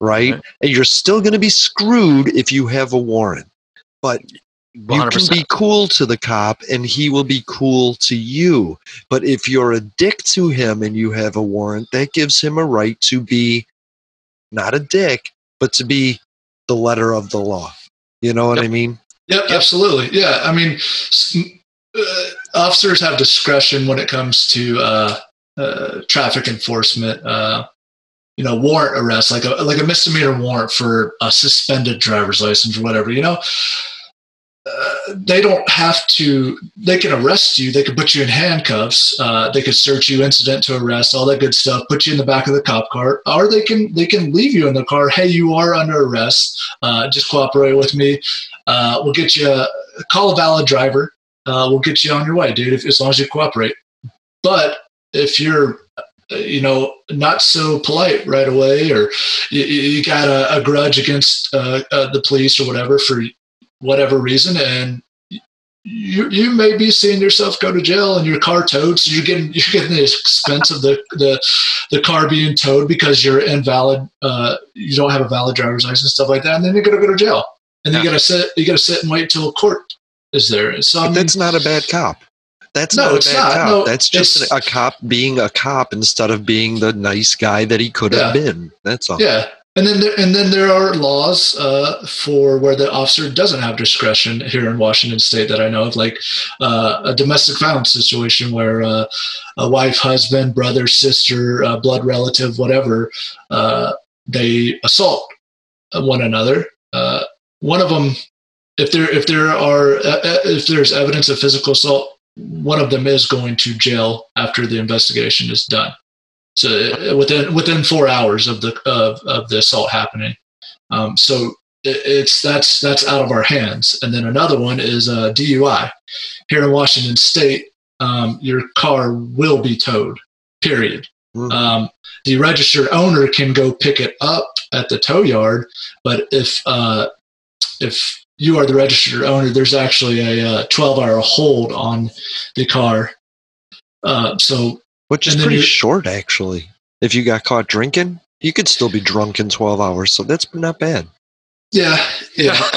right? And you're still going to be screwed if you have a warrant. But you can be cool to the cop and he will be cool to you. But if you're a dick to him and you have a warrant, that gives him a right to be not a dick, but to be the letter of the law. You know what I mean? Yep, absolutely. Yeah, I mean, uh, officers have discretion when it comes to uh, uh, traffic enforcement. Uh, you know, warrant arrest, like a like a misdemeanor warrant for a suspended driver's license or whatever. You know, they don't have to. They can arrest you. They can put you in handcuffs. Uh, they could search you, incident to arrest, all that good stuff. Put you in the back of the cop car, or they can they can leave you in the car. Hey, you are under arrest. Uh, just cooperate with me. Uh, we'll get you. a, Call a valid driver. Uh, we'll get you on your way, dude. If, as long as you cooperate. But if you're you know, not so polite right away, or you, you got a, a grudge against uh, uh, the police or whatever for whatever reason, and you you may be seeing yourself go to jail and your car towed, so you're getting you're getting the expense of the the, the car being towed because you're invalid, uh, you don't have a valid driver's license, and stuff like that, and then you're gonna go to jail, and then you gotta sit you gotta sit and wait till court is there. So I mean, that's not a bad cop. That's No, not a it's bad not. cop. No, that's just a cop being a cop instead of being the nice guy that he could have been. That's all. Yeah, and then there, and then there are laws uh, for where the officer doesn't have discretion here in Washington State that I know of, like uh, a domestic violence situation where uh, a wife, husband, brother, sister, uh, blood relative, whatever, uh, they assault one another. Uh, one of them, if there if there are if there's evidence of physical assault, one of them is going to jail after the investigation is done. So uh, within within four hours of the of, of the assault happening, um, so it, it's that's that's out of our hands. And then another one is uh, DUI. Here in Washington State, um, your car will be towed. Period. Um, the registered owner can go pick it up at the tow yard, but if uh, if you are the registered owner, there's actually a uh, 12 hour hold on the car. Uh, so, which is and then pretty you- short actually. If you got caught drinking, you could still be drunk in 12 hours, so that's not bad. yeah, yeah.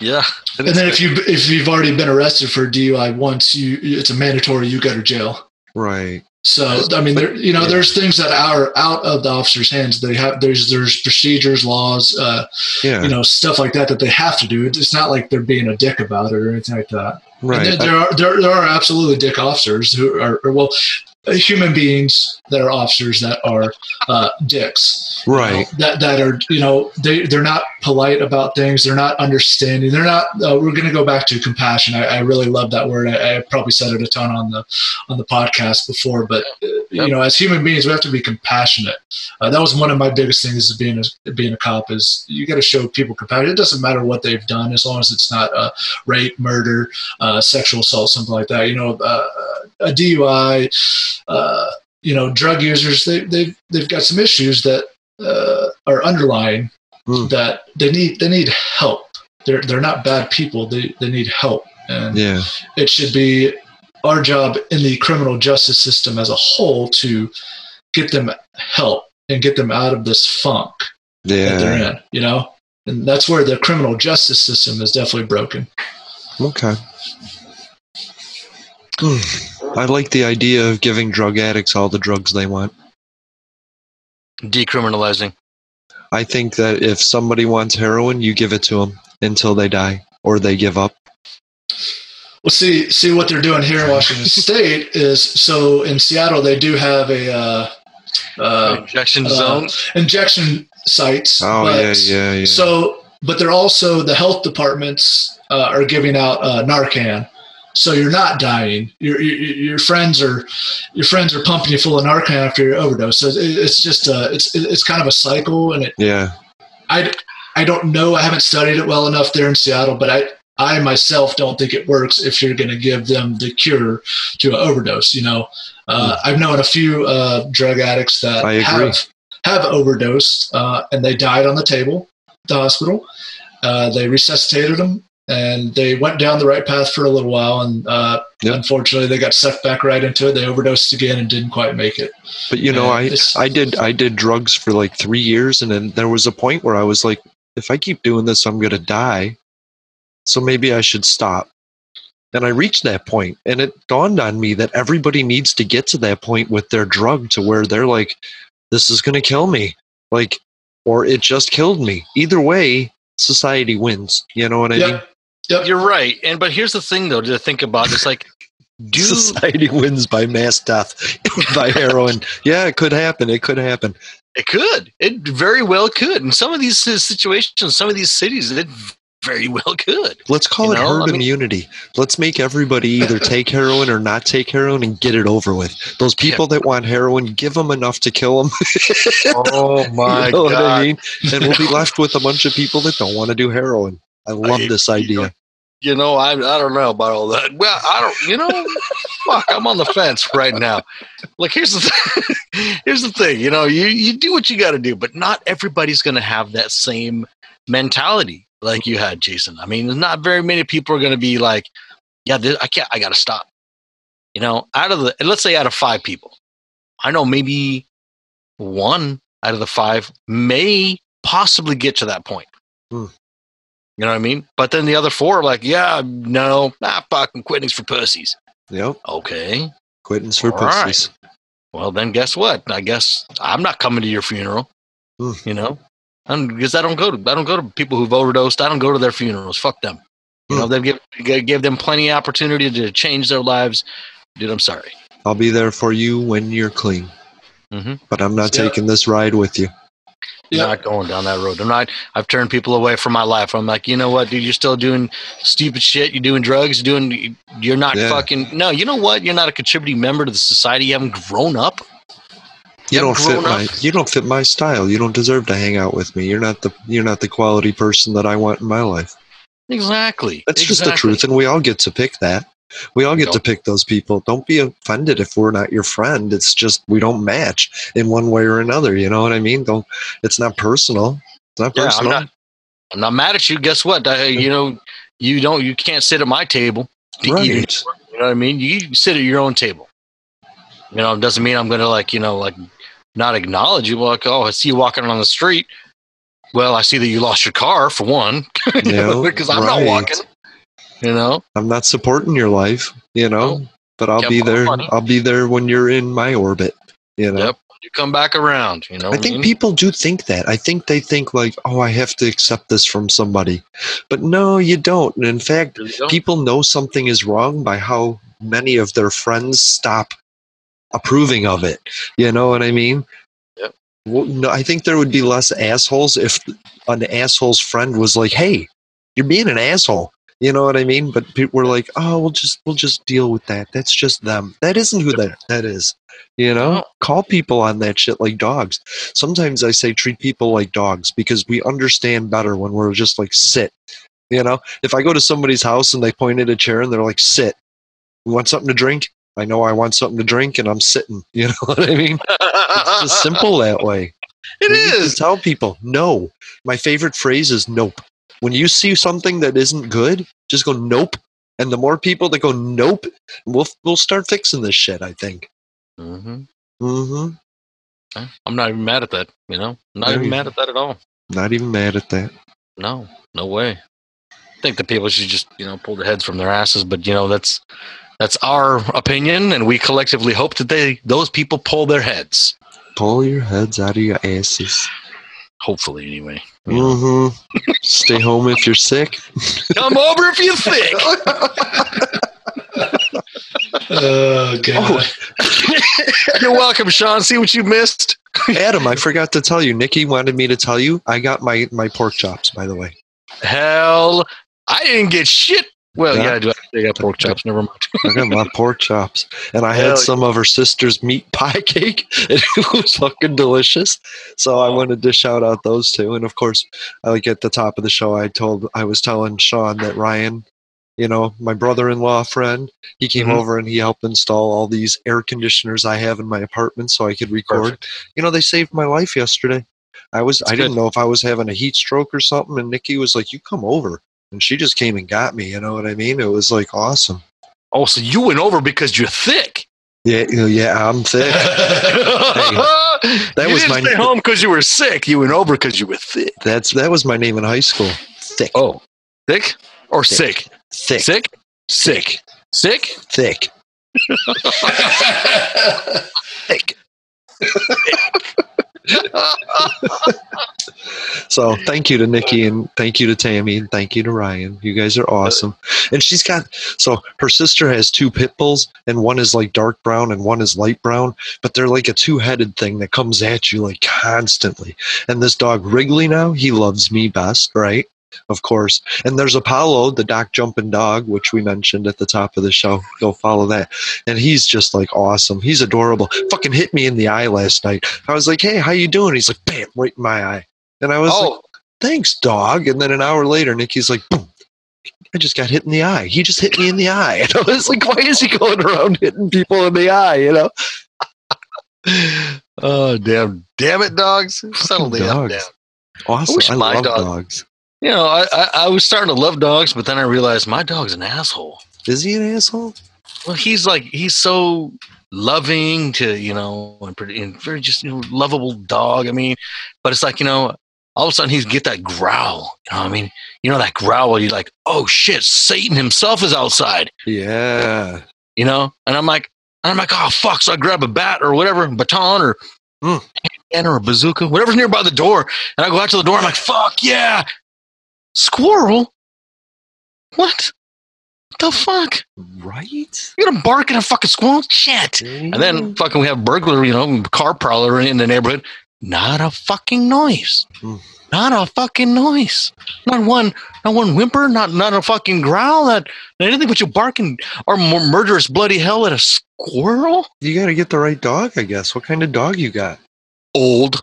Yeah. and then if you if you've already been arrested for DUI once, you it's a mandatory you go to jail. Right. So I mean, there you know, there's things that are out of the officer's hands. They have there's there's procedures, laws, uh, Yeah. you know, stuff like that that they have to do. It's not like they're being a dick about it or anything like that. Right. And there, there are there, there are absolutely dick officers who are, well, human beings that are officers that are uh, dicks. you know, Right. that that are you know they they're not polite about things. They're not understanding. They're not. Uh, we're going to go back to compassion. I, I really love that word. I, I probably said it a ton on the on the podcast before, but uh, you know, as human beings, we have to be compassionate. Uh, that was one of my biggest things of being a being a cop is you got to show people compassion. It doesn't matter what they've done as long as it's not uh, rape, murder, uh, sexual assault, something like that. You know, uh, a DUI, uh, you know, drug users they they've they've got some issues that uh, are underlying Hmm. that they need they need help. They're they're not bad people. They they need help, and Yeah. it should be our job in the criminal justice system as a whole to get them help and get them out of this funk that they're in. You know, and that's where the criminal justice system is definitely broken. Okay. I like the idea of giving drug addicts all the drugs they want. Decriminalizing. I think that if somebody wants heroin, you give it to them until they die or they give up. Well, see, see what they're doing here in Washington State is so in Seattle they do have a uh, uh, Injection uh, zones. injection sites. Oh, but- yeah, yeah, yeah. So, but they're also the health departments uh, are giving out uh, Narcan, so you're not dying. Your, your your friends are your friends are pumping you full of Narcan after your overdose. So it's just uh, it's it's kind of a cycle, and it Yeah. I, I don't know. I haven't studied it well enough there in Seattle, but I, I myself don't think it works if you're going to give them the cure to an overdose. You know, uh, I've known a few uh, drug addicts that Hmm. Have have overdosed uh, and they died on the table at the hospital. Uh, they resuscitated them and they went down the right path for a little while, and uh, Yep. unfortunately, they got sucked back right into it. They overdosed again and didn't quite make it. But you know, Yeah, I I did I did drugs for like three years, and then there was a point where I was like, if I keep doing this, I'm gonna die. So maybe I should stop. And I reached that point, and it dawned on me that everybody needs to get to that point with their drug to where they're like, this is gonna kill me, like, or it just killed me. Either way, society wins. You know what I mean? Yep. You're right. And but here's the thing though to think about. It's like do Society wins by mass death by heroin. Yeah, it could happen. It could happen. it could. It very well could. In some of these situations, some of these cities, it very well could. Let's call You it know, herd I mean- immunity. Let's make everybody either take heroin or not take heroin and get it over with. Those people that want heroin, give them enough to kill them. Oh my you know what I god. mean? And we'll be left with a bunch of people that don't want to do heroin. I love I- this idea. You know, I I don't know about all that. Well, I don't. You know, fuck, I'm on the fence right now. Like, here's the th- here's the thing. You know, you you do what you got to do, but not everybody's going to have that same mentality like you had, Jason. I mean, not very many people are going to be like, yeah, this, I can't. I got to stop. You know, out of the let's say out of five people, I know maybe one out of the five may possibly get to that point. Hmm. You know what I mean? But then the other four are like, yeah, no, nah, fucking quitting's for pussies. Yep. Okay. Quitting's for All right. pussies. Well, then guess what? I guess I'm not coming to your funeral. Hmm. You know, because I don't go to I don't go to people who've overdosed. I don't go to their funerals. Fuck them. You know, they give give them plenty of opportunity to change their lives. Dude, I'm sorry. I'll be there for you when you're clean. Mhm. But I'm not Yeah. taking this ride with you. Yeah. not going down that road. I'm not. I've turned people away from my life. I'm like, you know what, dude? You're still doing stupid shit. You're doing drugs. You're doing. You're not Yeah. fucking. No, you know what? You're not a contributing member to the society. You haven't grown up. You don't fit grown my up. you don't fit my style. You don't deserve to hang out with me. You're not the you're not the quality person that I want in my life. Exactly. That's just the truth, and we all get to pick that. We all get to pick those people. Don't be offended if we're not your friend. It's just we don't match in one way or another. You know what I mean? Don't. It's not personal. It's not Yeah, I'm personal. not. I'm not mad at you. Guess what? I, you know, you don't, you can't sit at my table Right. You know what I mean? You sit at your own table. You know, it doesn't mean I'm going to like, you know, like not acknowledge you. Like, oh, I see you walking on the street. Well, I see that you lost your car for one, Yeah, because I'm right. not walking. You know, I'm not supporting your life, you know, but I'll be there. money. I'll be there when you're in my orbit, you know. Yep. you come back around. You know, I think mean? people do think that. I think they think like, "Oh, I have to accept this from somebody," but no, you don't. And in fact, Really people know something is wrong by how many of their friends stop approving of it. You know what I mean? Yep. Well, no, I think there would be less assholes if an asshole's friend was like, "Hey, you're being an asshole." You know what I mean? But people were like, "Oh, we'll just we'll just deal with that. That's just them. That isn't who that that is." You know, call people on that shit like dogs. Sometimes I say treat people like dogs because we understand better when we're just like sit. You know, if I go to somebody's house and they point at a chair and they're like, sit, you want something to drink? I know I want something to drink and I'm sitting. You know what I mean? It's just simple that way. It We is. tell people no. My favorite phrase is nope. When you see something that isn't good, just go nope. And the more people that go nope, we'll we'll start fixing this shit. I think. hmm Mm-hmm. I'm not even mad at that. You know, I'm not No, even mad at that at all. Not even mad at that. No, no way. I think the people should just you know pull their heads from their asses. But you know that's that's our opinion, and we collectively hope that they those people pull their heads. Pull your heads out of your asses. Hopefully, anyway. Mm-hmm. Stay home if you're sick. Come over if you're sick. Oh god. You're welcome, Sean. See what you missed. Adam, I forgot to tell you. Nikki wanted me to tell you. I got my my pork chops. By the way. Hell, I didn't get shit. Well, Yeah. yeah, I do. I got pork chops. Never mind. I got my pork chops, and I had some of her sister's meat pie cake, and it was fucking delicious. So I wanted to shout out those two, and of course, I like at the top of the show, I told I was telling Sean that Ryan, you know, my brother-in-law friend, he came Mhm. over and he helped install all these air conditioners I have in my apartment so I could record. Perfect. You know, they saved my life yesterday. I was I didn't know if I was having a heat stroke or something, and Nikki was like, "You come over." And she just came and got me. You know what I mean? It was like awesome. Oh, so you went over because you're thick. Yeah, you know, yeah, I'm thick. that you was didn't my- stay home because you were sick. You went over because you were thick. That's that was my name in high school. Thick, Oh, thick or Thick. sick? thick, Sick, sick, sick. thick, thick. So thank you to Nikki and thank you to Tammy and thank you to Ryan. You guys are awesome. And she's got so her sister has two pit bulls and one is like dark brown and one is light brown, but they're like a two-headed thing that comes at you like constantly. And this dog Wrigley now, he loves me best, right? Of course. And there's Apollo, the dock jumping dog, which we mentioned at the top of the show. Go follow that. And he's just like awesome. He's adorable. Fucking hit me in the eye last night. I was like, "Hey, how you doing?" He's like, "Bam, right in my eye." And I was like, Oh, thanks, dog. And then an hour later, Nikki's like, boom. I just got hit in the eye. He just hit me in the eye. And I was like, why is he going around hitting people in the eye, you know? oh, damn, damn it, dogs! Settle dogs. Awesome. I, my love dog- dogs. You know, I, I I was starting to love dogs, but then I realized my dog's an asshole. Is he an asshole? Well, he's like he's so loving to you know and, pretty, and very just you know lovable dog. I mean, but it's like you know all of a sudden he's get that growl. You know I mean? You know that growl you're like, oh shit, Satan himself is outside. Yeah. You know, and I'm like, and I'm like, oh fuck! So I grab a bat or whatever, baton or Mm. or a bazooka, whatever's nearby the door, and I go out to the door. I'm like, fuck yeah, squirrel. What? the fuck? Right? You're gonna bark at a fucking squirrel? Shit. And then fucking we have burglar, you know, car prowler in the neighborhood. Not a fucking noise. Hmm. Not a fucking noise. Not one. Not one whimper. Not not a fucking growl. Not, not anything but you barking or murderous bloody hell at a squirrel. You got to get the right dog, I guess. What kind of dog you got? Old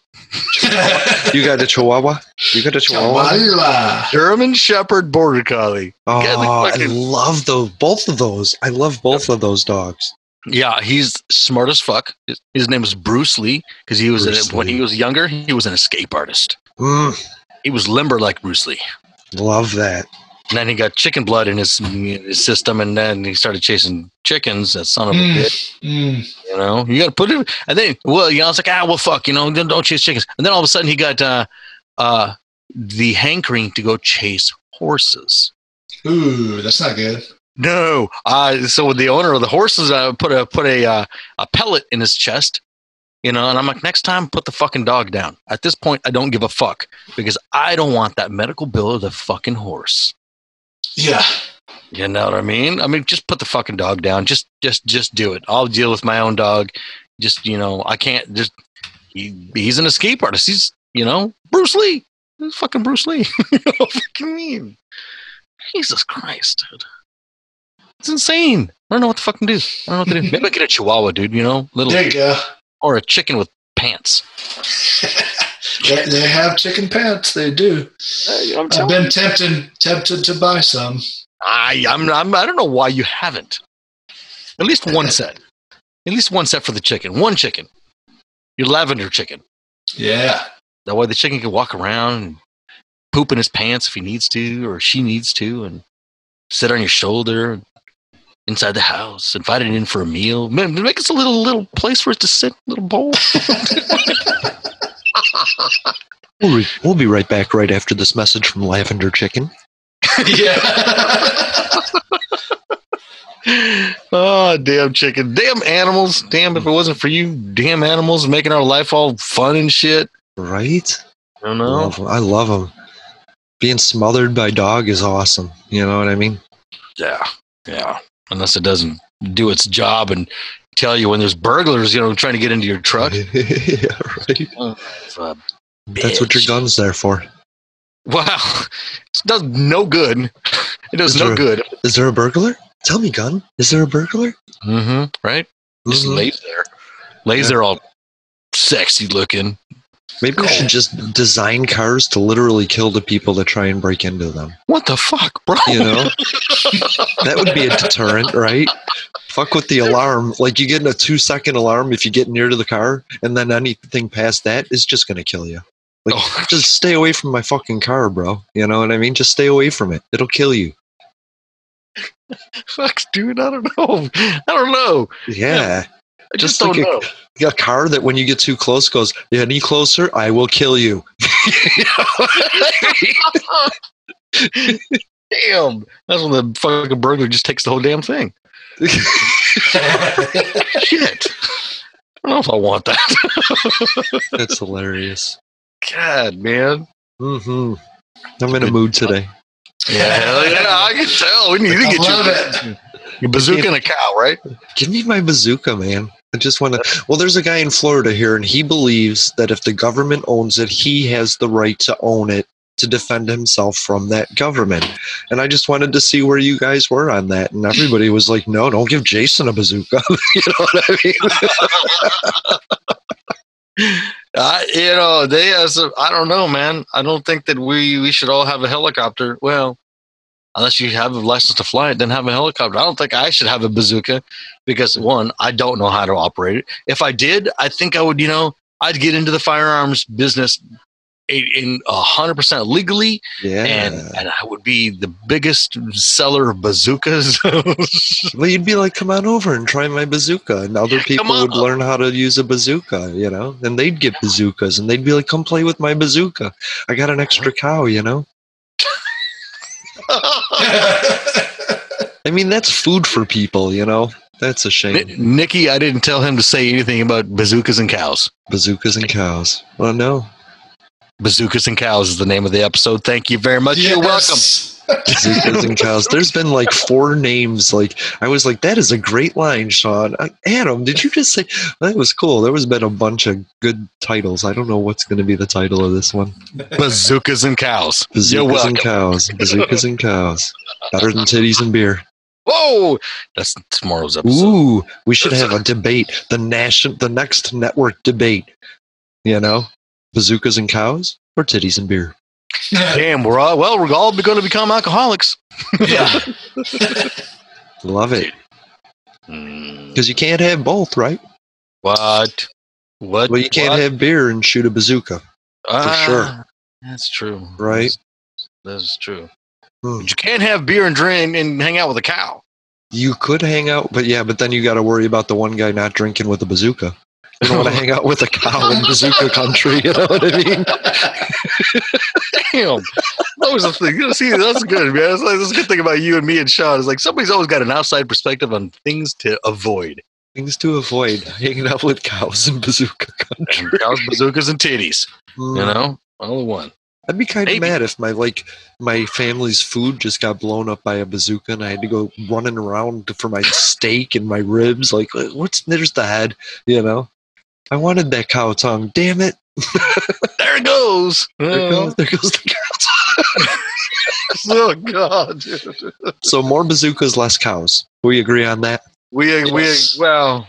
You got a Chihuahua? You got a Chihuahua? Chihuahua. German Shepherd Border Collie. Oh, Got I love those. Both of those. I love both of those dogs. Yeah, he's smart as fuck. His, his name is Bruce Lee because he was Bruce a, when Lee. he was younger. He was an escape artist. Mm. he was limber like Bruce Lee. Love that. And then he got chicken blood in his, his system, and then he started chasing chickens. That son of a Mm. bitch. Mm. You know, you got to put it. And then, well, you know, I was like, ah, well, fuck, you know, don't, don't chase chickens. And then all of a sudden, he got uh, uh, the hankering to go chase horses. Ooh, that's not good. No, uh, so the owner of the horses uh, put a put a uh, a pellet in his chest. You know, and I'm like, next time, put the fucking dog down. At this point, I don't give a fuck because I don't want that medical bill of the fucking horse. Yeah. You know what I mean? I mean, just put the fucking dog down. Just, just, just do it. I'll deal with my own dog. Just, you know, I can't just. He, he's an escape artist. He's, you know, Bruce Lee. He's fucking Bruce Lee. you know what fucking mean? Jesus Christ, dude. It's insane. I don't know what to fucking do. I don't know what to do. Maybe I get a Chihuahua, dude. You know, little There you go. or a chicken with pants. They, they have chicken pants. They do. I'm I've been you. tempted tempted to buy some. I, I'm, I'm, I don't know why you haven't. At least one set. At least one set for the chicken. One chicken. Your lavender chicken. Yeah. That way the chicken can walk around and poop in his pants if he needs to or she needs to and sit on your shoulder inside the house, invite it in for a meal. Make us a little little place for it to sit, little bowl. We'll, re- we'll be right back right after this message from Lavender Chicken. Yeah. oh, damn chicken. Damn animals. Damn, if it wasn't for you, damn animals making our life all fun and shit. Right? I don't I know. love. I love them. Being smothered by dog is awesome. You know what I mean? Yeah, yeah. Unless it doesn't do its job and tell you when there's burglars, you know, trying to get into your truck. yeah, right. A That's what your gun's there for. Wow, it does no good. It does no there- good. Is there a burglar? Tell me, gun. Is there a burglar? Mm-hmm. Right? Just Mhm. lays there, lays Yeah. there all sexy looking. Maybe we should just design cars to literally kill the people that try and break into them. What the fuck, bro? You know? that would be a deterrent, right? Fuck with the alarm. Like you get a two second alarm if you get near to the car, and then anything past that is just gonna kill you. Like Oh. just stay away from my fucking car, bro. You know what I mean? Just stay away from it. It'll kill you. Fuck, dude. I don't know. I don't know. Yeah. I just, Just like don't know. a car that when you get too close goes, any closer, I will kill you. damn. That's when the fucking burglar just takes the whole damn thing. Shit. I don't know if I want that. That's hilarious. God, man. hmm I'm in a mood today. Yeah, hell yeah. I can tell. We need to get you a bazooka and a cow, right? Give me my bazooka, man. I just want to. Well, there's a guy in Florida here, and he believes that if the government owns it, he has the right to own it to defend himself from that government. And I just wanted to see where you guys were on that. And everybody was like, no, don't give Jason a bazooka. you know what I mean? Uh, you know, they as a, I don't know, man. I don't think that we we should all have a helicopter. Well, unless you have a license to fly it, then have a helicopter. I don't think I should have a bazooka because one, I don't know how to operate it. If I did, I think I would. You know, I'd get into the firearms business in- a hundred percent legally, yeah. and and I would be the biggest seller of bazookas. well, you'd be like, come on over and try my bazooka. And other people would learn how to use a bazooka, you know? And they'd get bazookas and they'd be like, come play with my bazooka. I got an uh-huh. extra cow, you know? I mean, that's food for people, you know? That's a shame. Ni- Nikki, I didn't tell him to say anything about bazookas and cows. Bazookas and cows. Well, no. Bazookas and Cows is the name of the episode. Thank you very much. You're welcome. Bazookas and cows. There's been like four names. Like, I was like, that is a great line, Sean. Adam, did you just say that was cool? There was been a bunch of good titles. I don't know what's going to be the title of this one. Bazookas and Cows. You're Bazookas welcome. and cows. Bazookas and cows. Better than titties and beer. Whoa! That's tomorrow's episode. Ooh, we should have a debate. The nation, the next network debate. You know, bazookas and cows or titties and beer. Damn, we're all well. We're all going to become alcoholics. yeah. Love it because you can't have both, right? what? What? Well, you can't what? have beer and shoot a bazooka. Ah, sure. That's true. Right. That is true. Hmm. But you can't have beer and drink and hang out with a cow. You could hang out, but yeah, but then you got to worry about the one guy not drinking with a bazooka. You don't want to hang out with a cow in bazooka country. You know what I mean? Damn. That was the thing. See, that's good, man. That's, like, that's a good thing about you and me and Sean. Is like somebody's always got an outside perspective on things to avoid. Things to avoid: hanging out with cows in bazooka country. And cows, bazookas, and titties. You mm. know, all in one. I'd be kind of mad if my like my family's food just got blown up by a bazooka and I had to go running around for my steak and my ribs. Like, what's there's the head, you know? I wanted that cow tongue. Damn it! There it goes. There, goes, there goes the cow tongue. oh God. dude. So more bazookas, less cows. We agree on that. We we well.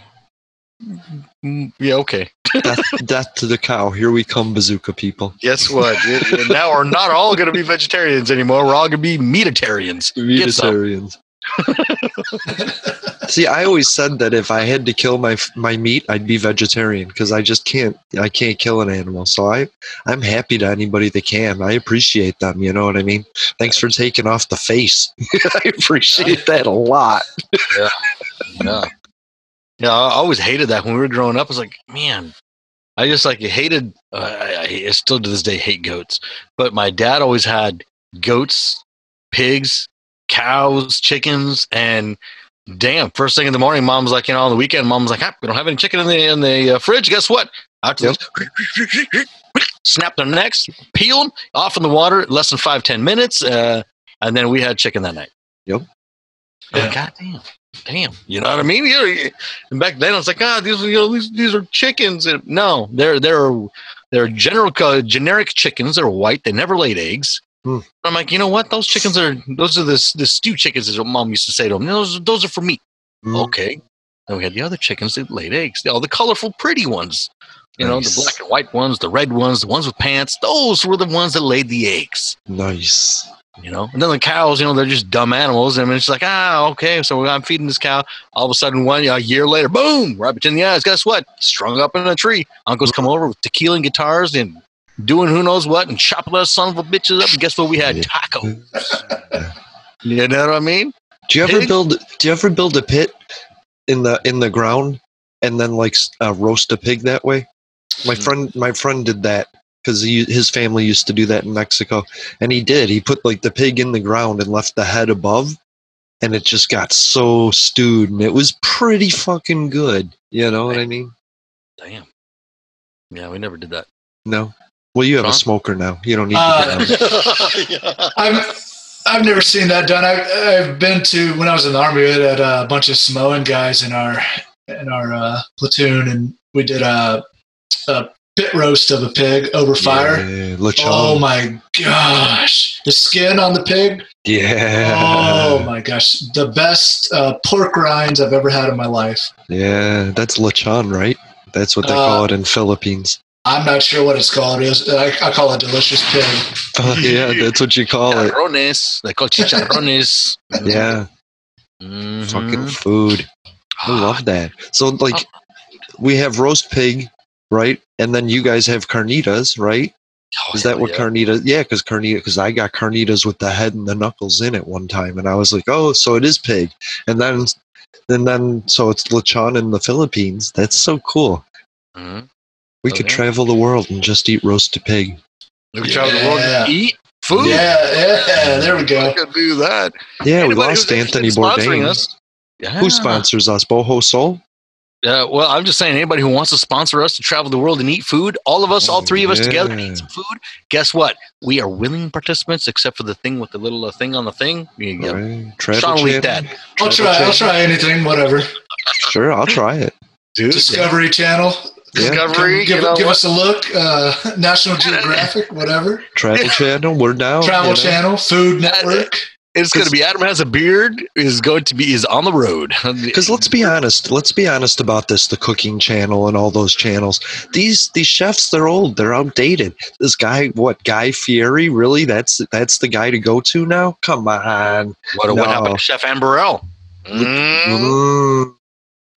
mm, Yeah. Okay. Death, death to the cow. Here we come, bazooka people. Guess what? It- it- now we're not all going to be vegetarians anymore. We're all going to be meatitarians. Get some. Vegetarians. See, I always said that if I had to kill my my meat, I'd be vegetarian because I just can't. I can't kill an animal. So I, I'm happy to anybody that can. I appreciate them. You know what I mean? Thanks for taking off the face. I appreciate that a lot. Yeah. Yeah, I always hated that when we were growing up. I was like, man, I just like hated. Uh, I, I still to this day hate goats. But my dad always had goats, pigs, cows, chickens, and damn, first thing in the morning, mom's like, you know, on the weekend, mom's like, ah, we don't have any chicken in the in the uh, fridge. Guess what? Out to the- snap their necks, peeled off in the water, less than five ten minutes, uh, and then we had chicken that night. Yep. I'm like, God damn. Damn, you know what I mean? You know, and back then, I was like, ah, these, you know, these, these are chickens. And no, they're they're they're general uh, generic chickens. They're white. They never laid eggs. Hmm. I'm like, you know what? Those chickens are those are the the stew chickens, is what mom used to say to them. Those those are for meat. Mm. Okay. Then we had the other chickens that laid eggs. All the colorful, pretty ones. You know, the black and white ones, the red ones, the ones with pants. Those were the ones that laid the eggs. Nice. You know, and then the cows, you know, they're just dumb animals. And it's like, ah, okay, so I'm feeding this cow. All of a sudden, one a year later, boom, right between the eyes. Guess what? Strung up in a tree. Uncles come over with tequila and guitars and doing who knows what and chopping those son of a bitches up. And guess what? We had tacos. you know what I mean? Do you ever Pig? build? Do you ever build a pit in the in the ground and then like uh, roast a pig that way? My Mm. friend, my friend did that because his family used to do that in Mexico, and he did. He put like the pig in the ground and left the head above, and it just got so stewed, and it was pretty fucking good. You know what I mean? Damn. Yeah, we never did that. No. Well, you have Huh? a smoker now. You don't need Uh, to. I've I've never seen that done. I, I've been to when I was in the army. We had a bunch of Samoan guys in our in our uh, platoon, and we did a, a pit roast of a pig over fire. Yeah. Oh my gosh, the skin on the pig. Yeah. Oh my gosh, the best uh, pork rinds I've ever had in my life. Yeah, that's lechon, right? That's what they Uh, call it in Philippines. I'm not sure what it's called. It was, I, I call it delicious pig. Oh, yeah, that's what you call it. Chicharrones. They call chicharrones. Yeah, Mhm. fucking food. I love that. So, like, we have roast pig, right? And then you guys have carnitas, right? Oh, Is that what yeah. carnitas? Yeah, because carnita, because I got carnitas with the head and the knuckles in it one time, and I was like, oh, so it is pig. And then, and then, so it's lechon in the Philippines. That's so cool. Mhm. We could yeah. travel the world and just eat roasted pig. We could travel the world and eat food. Yeah, yeah, there we go. I could do that. Yeah, we lost Anthony Bourdain. us. Yeah. Who sponsors us? Boho Soul? Uh, well, I'm just saying, anybody who wants to sponsor us to travel the world and eat food, all of us, all three of us together, eat some food. Guess what? We are willing participants, except for the thing with the little uh, thing on the thing. You, you- Right. Travel Sean will eat that, I'll try. I'll try anything. Whatever. Sure, I'll try it. dude. Discovery Channel. Yeah. Discovery. Give, you know give us a look. Uh, National Geographic. Whatever. Travel Channel, we're down. Travel you know? Channel. Food Network. It's going to be Adam has a beard is going to be is on the road. Because let's be honest, let's be honest about this. The cooking channel and all those channels. These these chefs, they're old. They're outdated. This guy, what Guy Fieri? Really? That's that's the guy to go to now? Come on. what, what No. happened to Chef Emeril? Mm. Mm.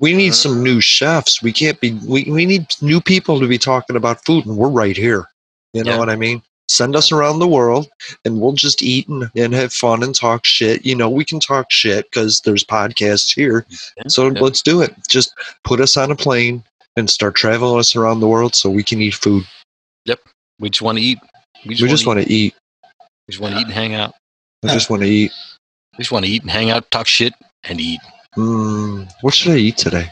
We need some new chefs. We can't be. We we need new people to be talking about food, and we're right here. You know Yeah. what I mean? Send us around the world, and we'll just eat and, and have fun and talk shit. You know, we can talk shit because there's podcasts here. So yeah. let's do it. Just put us on a plane and start traveling us around the world so we can eat food. Yep. We just want to eat. We just want to eat. We just want to eat and hang out. We just want to eat. We just want to eat and hang out, talk shit, and eat. Mm, what should I eat today?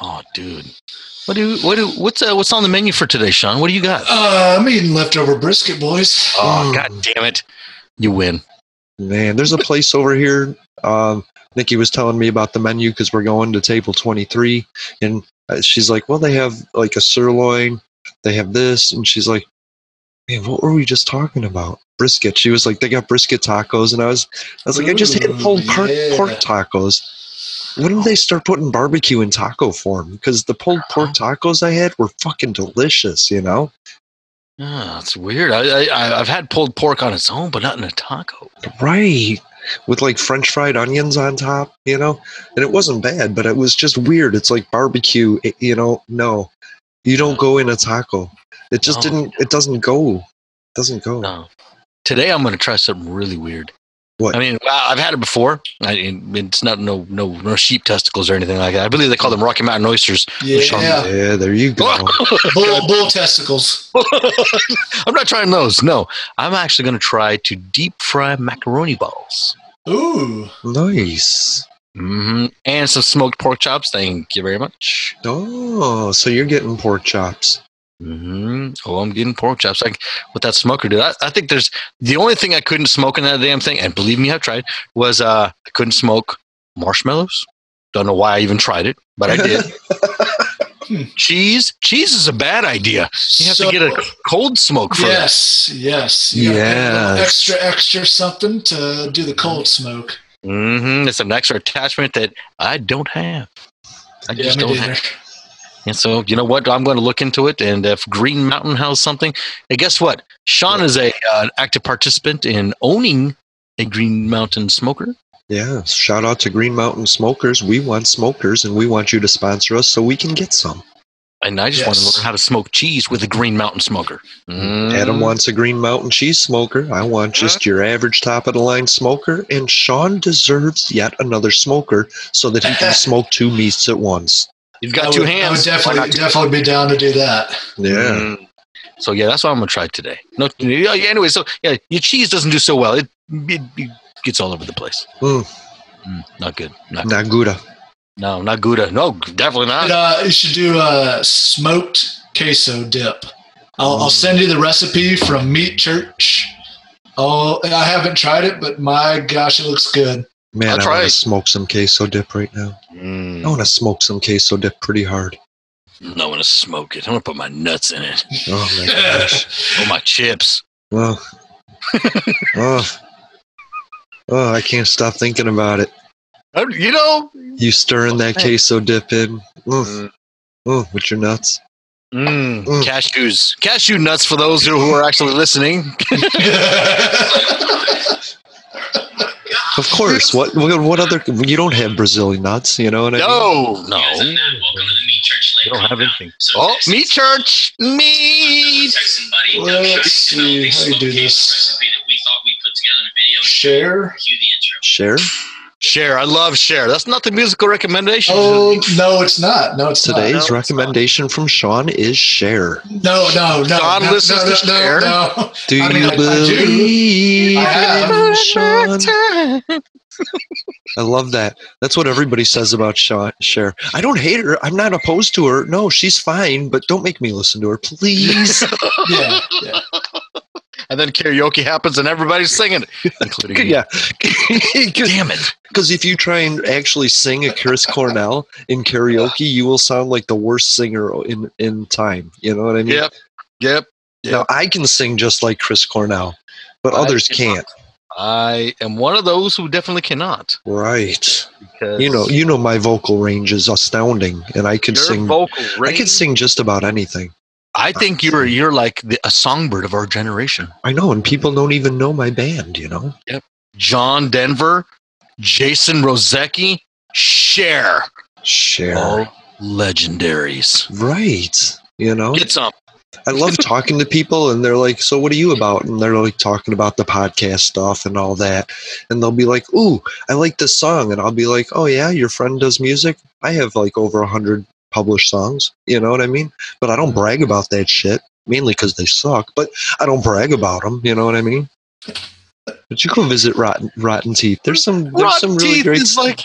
Oh, dude. What do what do what's uh, what's on the menu for today, Sean? What do you got? Uh, I'm eating leftover brisket, boys. Oh, Mm. god damn it! You win. Man, there's a place over here. Um, Nikki was telling me about the menu because we're going to table 23, and uh, she's like, "Well, they have like a sirloin, they have this," and she's like, "Man, what were we just talking about? Brisket." She was like, "They got brisket tacos," and I was, I was like, "I just had Ooh, pulled yeah. pork tacos." When did they start putting barbecue in taco form? Because the pulled uh-huh. pork tacos I had were fucking delicious, you know. Oh, it's weird. I, I I've had pulled pork on its own, but not in a taco. Right. With like French fried onions on top, you know? And it wasn't bad, but it was just weird. It's like barbecue, you know? No. You don't go in a taco. It just No. didn't, it doesn't go. It doesn't go. No. Today I'm going to try something really weird. What? I mean, well, I've had it before. I, it's not no no no sheep testicles or anything like that. I believe they call them Rocky Mountain oysters. Yeah, Yeah, there you go. bull, bull testicles. I'm not trying those. No, I'm actually going to try to deep fry macaroni balls. Ooh, nice. hmm And some smoked pork chops. Thank you very much. Oh, so you're getting pork chops. Hmm Oh, I'm getting pork chops. Like with that smoker, dude. I, I think there's the only thing I couldn't smoke in that damn thing, and believe me, I've tried, was uh, I couldn't smoke marshmallows. Don't know why I even tried it, but I did. cheese, cheese is a bad idea. You have So- to get a cold smoke for that. yes, yes. You gotta get a little Yes. extra, extra something to do the cold smoke. Mm hmm It's an extra attachment that I don't have. I Yeah, just don't neither. have. And so, you know what? I'm going to look into it. And if Green Mountain has something, and guess what? Sean is a uh, an active participant in owning a Green Mountain smoker. Yeah, shout out to Green Mountain Smokers. We want smokers and we want you to sponsor us so we can get some. And I just want to Yes. learn how to smoke cheese with a Green Mountain smoker. Mm. Adam wants a Green Mountain cheese smoker. I want just your average top of the line smoker. And Sean deserves yet another smoker so that he can smoke two meats at once. You've I got would, hands. I would definitely, two? definitely be down to do that. Yeah. Mm. So yeah, that's what I'm gonna try today. No, yeah, yeah, anyway, so yeah, your cheese doesn't do so well. It, it, it gets all over the place. Mm. Mm, not good. Not good. Naguda. No, not Gouda. No, definitely not. But, uh, you should do a smoked queso dip. I'll, I'll send you the recipe from Meat Church. Oh, I haven't tried it, but my gosh, it looks good. Man, I'll I want to smoke some queso dip right now. Mm, I want to smoke some queso dip pretty hard. no, I'm gonna smoke it. I'm gonna put my nuts in it. Oh my gosh. Oh, my chips. Oh. oh. Oh, I can't stop thinking about it. Uh, You know. You stirring that queso dip in. Mm. Mm, with your nuts. mm, Mm. cashews. Cashew nuts for those who are actually listening. Of course. What what what other you don't have Brazilian nuts, you know what I mean? No, no. Welcome to the Meat Church You don't have anything. So Oh, this meat church. Meat. Buddy. Let's see how you do this. Recipe that we thought we put together in a video. Share. Cue the intro. Share Share. I love Cher. That's not the musical recommendation. Oh no, it's not. No, it's today's no, recommendation from Sean is Cher. No, no, no. John no, listens no, to no, Cher. no, no. Do I mean, you I- I do. believe I Sean? I love that. That's what everybody says about Sean, Cher. I don't hate her. I'm not opposed to her. No, she's fine, but don't make me listen to her, please. Yeah, yeah. And then karaoke happens and everybody's singing, it, including me. yeah. Damn it. Because if you try and actually sing a Chris Cornell in karaoke, you will sound like the worst singer in in time. You know what I mean? Yep. Yep. Now I can sing just like Chris Cornell, but I others cannot. can't. I am one of those who definitely cannot. Right. Because You know, you know my vocal range is astounding, and I could your sing. vocal range, I range. could sing just about anything. I think you're you're like the, a songbird of our generation. I know, and people don't even know my band. You know. John Denver, Jason Rosecki, Cher, Share. all legendaries. Right. You know. Get some. I love talking to people, and they're like, "So, what are you about?" And they're like talking about the podcast stuff and all that, and they'll be like, "Ooh, I like this song," and I'll be like, "Oh yeah, your friend does music. I have like over a hundred published songs. You know what I mean? But I don't brag about that shit, mainly because they suck. But I don't brag about them. You know what I mean? But you go visit Rotten Rotten Teeth. There's some there's Rotten some really Teeth great. is like,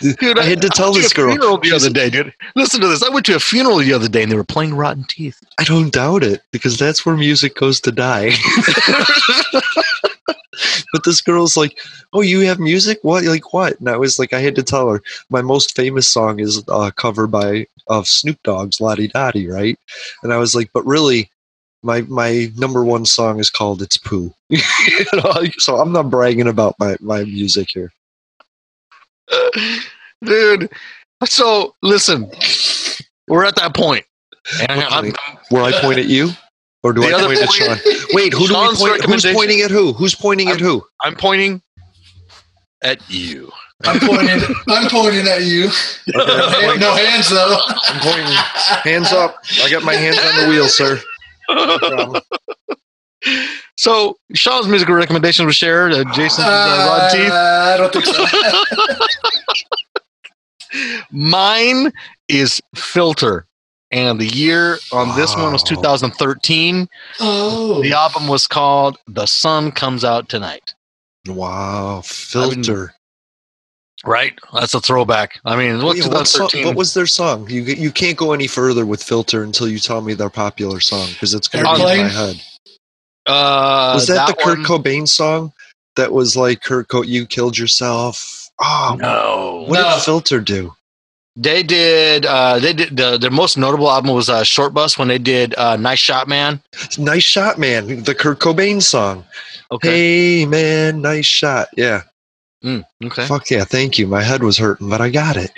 dude, I had to tell went this a girl. funeral the other day, dude. Listen to this. I went to a funeral the other day, and they were playing Rotten Teeth. I don't doubt it because that's where music goes to die. but this girl's like, "Oh, you have music? What? Like what?" And I was like, I had to tell her my most famous song is uh, covered by of Snoop Dogg's "Lottie Dottie," right? And I was like, but really, my my number one song is called "It's Pooh." you know, so I'm not bragging about my my music here. dude. So listen, we're at that point. And I'm, Will I point at you, or do I point at Sean? Wait, who do we point? Who's pointing at who? Who's pointing at who? I'm pointing at you. I'm pointing. I'm pointing at you. No, hand- no hands though. I'm pointing. Hands up. I got my hands on the wheel, sir. No. So Sean's musical recommendation was shared. Uh, Jason's uh, Rod Teeth. Uh, I don't think so. Mine is Filter, and the year on this one was 2013. oh, The album was called "The Sun Comes Out Tonight." Wow, filter. Right, that's a throwback. I mean, what Yeah, what, song- what was their song? You you can't go any further with filter until you tell me their popular song because it's going to be in my head. uh, Was that, the Kurt one? Cobain song? That was like Kurt Co- you killed yourself. Oh, No, what No. did filter do? they did. Uh, they did. The, their most notable album was uh, Short Bus when they did uh, "Nice Shot Man." Nice shot, man. The Kurt Cobain song. Okay, Hey, man, nice shot. Yeah. Mm, okay. Fuck yeah, thank you. My head was hurting, but I got it.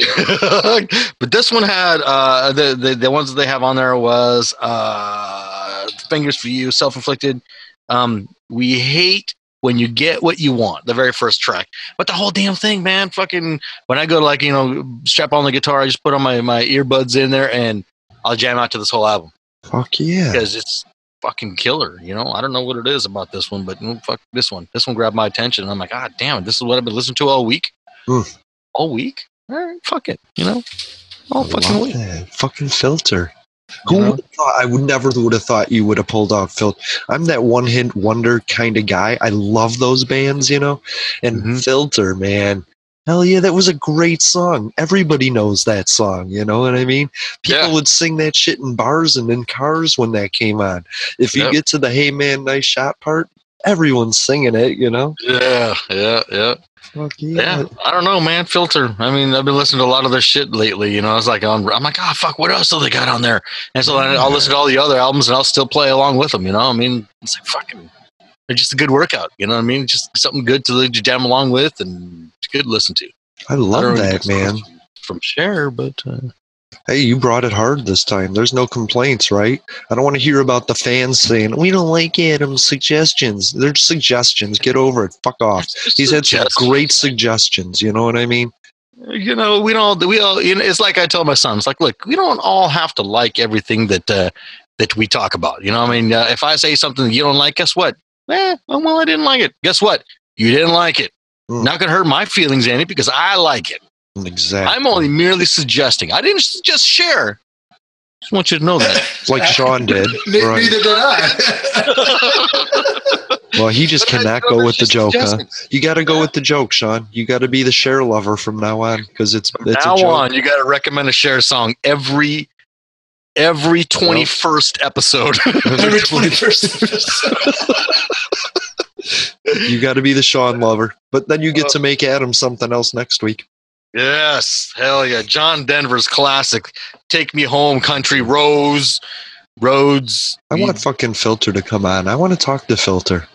but this one had uh, the, the the ones that they have on there was uh, "Fingers for You," "Self-Inflicted." Um, we hate when you get what you want. The very first track, but the whole damn thing, man. Fucking when I go to like you know strap on the guitar, I just put on my my earbuds in there and I'll jam out to this whole album Fuck yeah. because it's fucking killer. You know, I don't know what it is about this one, but mm, fuck this one. This one grabbed my attention. And I'm like, God damn it, this is what I've been listening to all week. Mm. All week? All right, fuck it. You know, all I fucking week. that. Fucking filter. Who You know? would have thought? I would never would have thought you would have pulled out filter. I'm that one hit wonder kind of guy. I love those bands, you know. And Mhm. filter, man, hell yeah, that was a great song. Everybody knows that song. You know what I mean? People Yeah. would sing that shit in bars and in cars when that came on. If you Yep. get to the "Hey man, nice shot" part, everyone's singing it. You know? Yeah, yeah, yeah. Fuck yeah. Yeah, I don't know, man. Filter. I mean, I've been listening to a lot of their shit lately. You know, I was like, on, I'm like, oh fuck, what else do they got on there? And so I'll listen to all the other albums and I'll still play along with them. You know, I mean, it's like fucking, just a good workout. You know what I mean? Just something good to jam along with and good to listen to. I I love really that, man. From Cher, but uh, Hey, you brought it hard this time. There's no complaints, right? I don't want to hear about the fans saying, we don't like Adam's suggestions. They're suggestions. Get over it. Fuck off. He's had some great suggestions. You know what I mean? you know, we don't, we all, you know, it's like I tell my son, it's like, look, we don't all have to like everything that, uh, that we talk about. You know, what I mean, uh, if I say something you don't like, guess what? Eh, well, I didn't like it. Guess what? You didn't like it. Mm. Not going to hurt my feelings any because I like it. Exactly. I'm only merely suggesting. I didn't just share. Just want you to know that. like Sean did. Ne- Right. Neither did I. Well, he just But cannot go with the joke, huh? You got to go with the joke, Sean. You got to be the Cher lover from now on because it's From it's now a joke. on, you got to recommend a Cher song every every 21st episode. Every 21st episode. You got to be the Sean lover, but then you get uh, to make Adam something else next week. Yes, hell yeah. John Denver's classic. Take Me Home, Country Rose, Roads. I want fucking Filter to come on. I want to talk to Filter.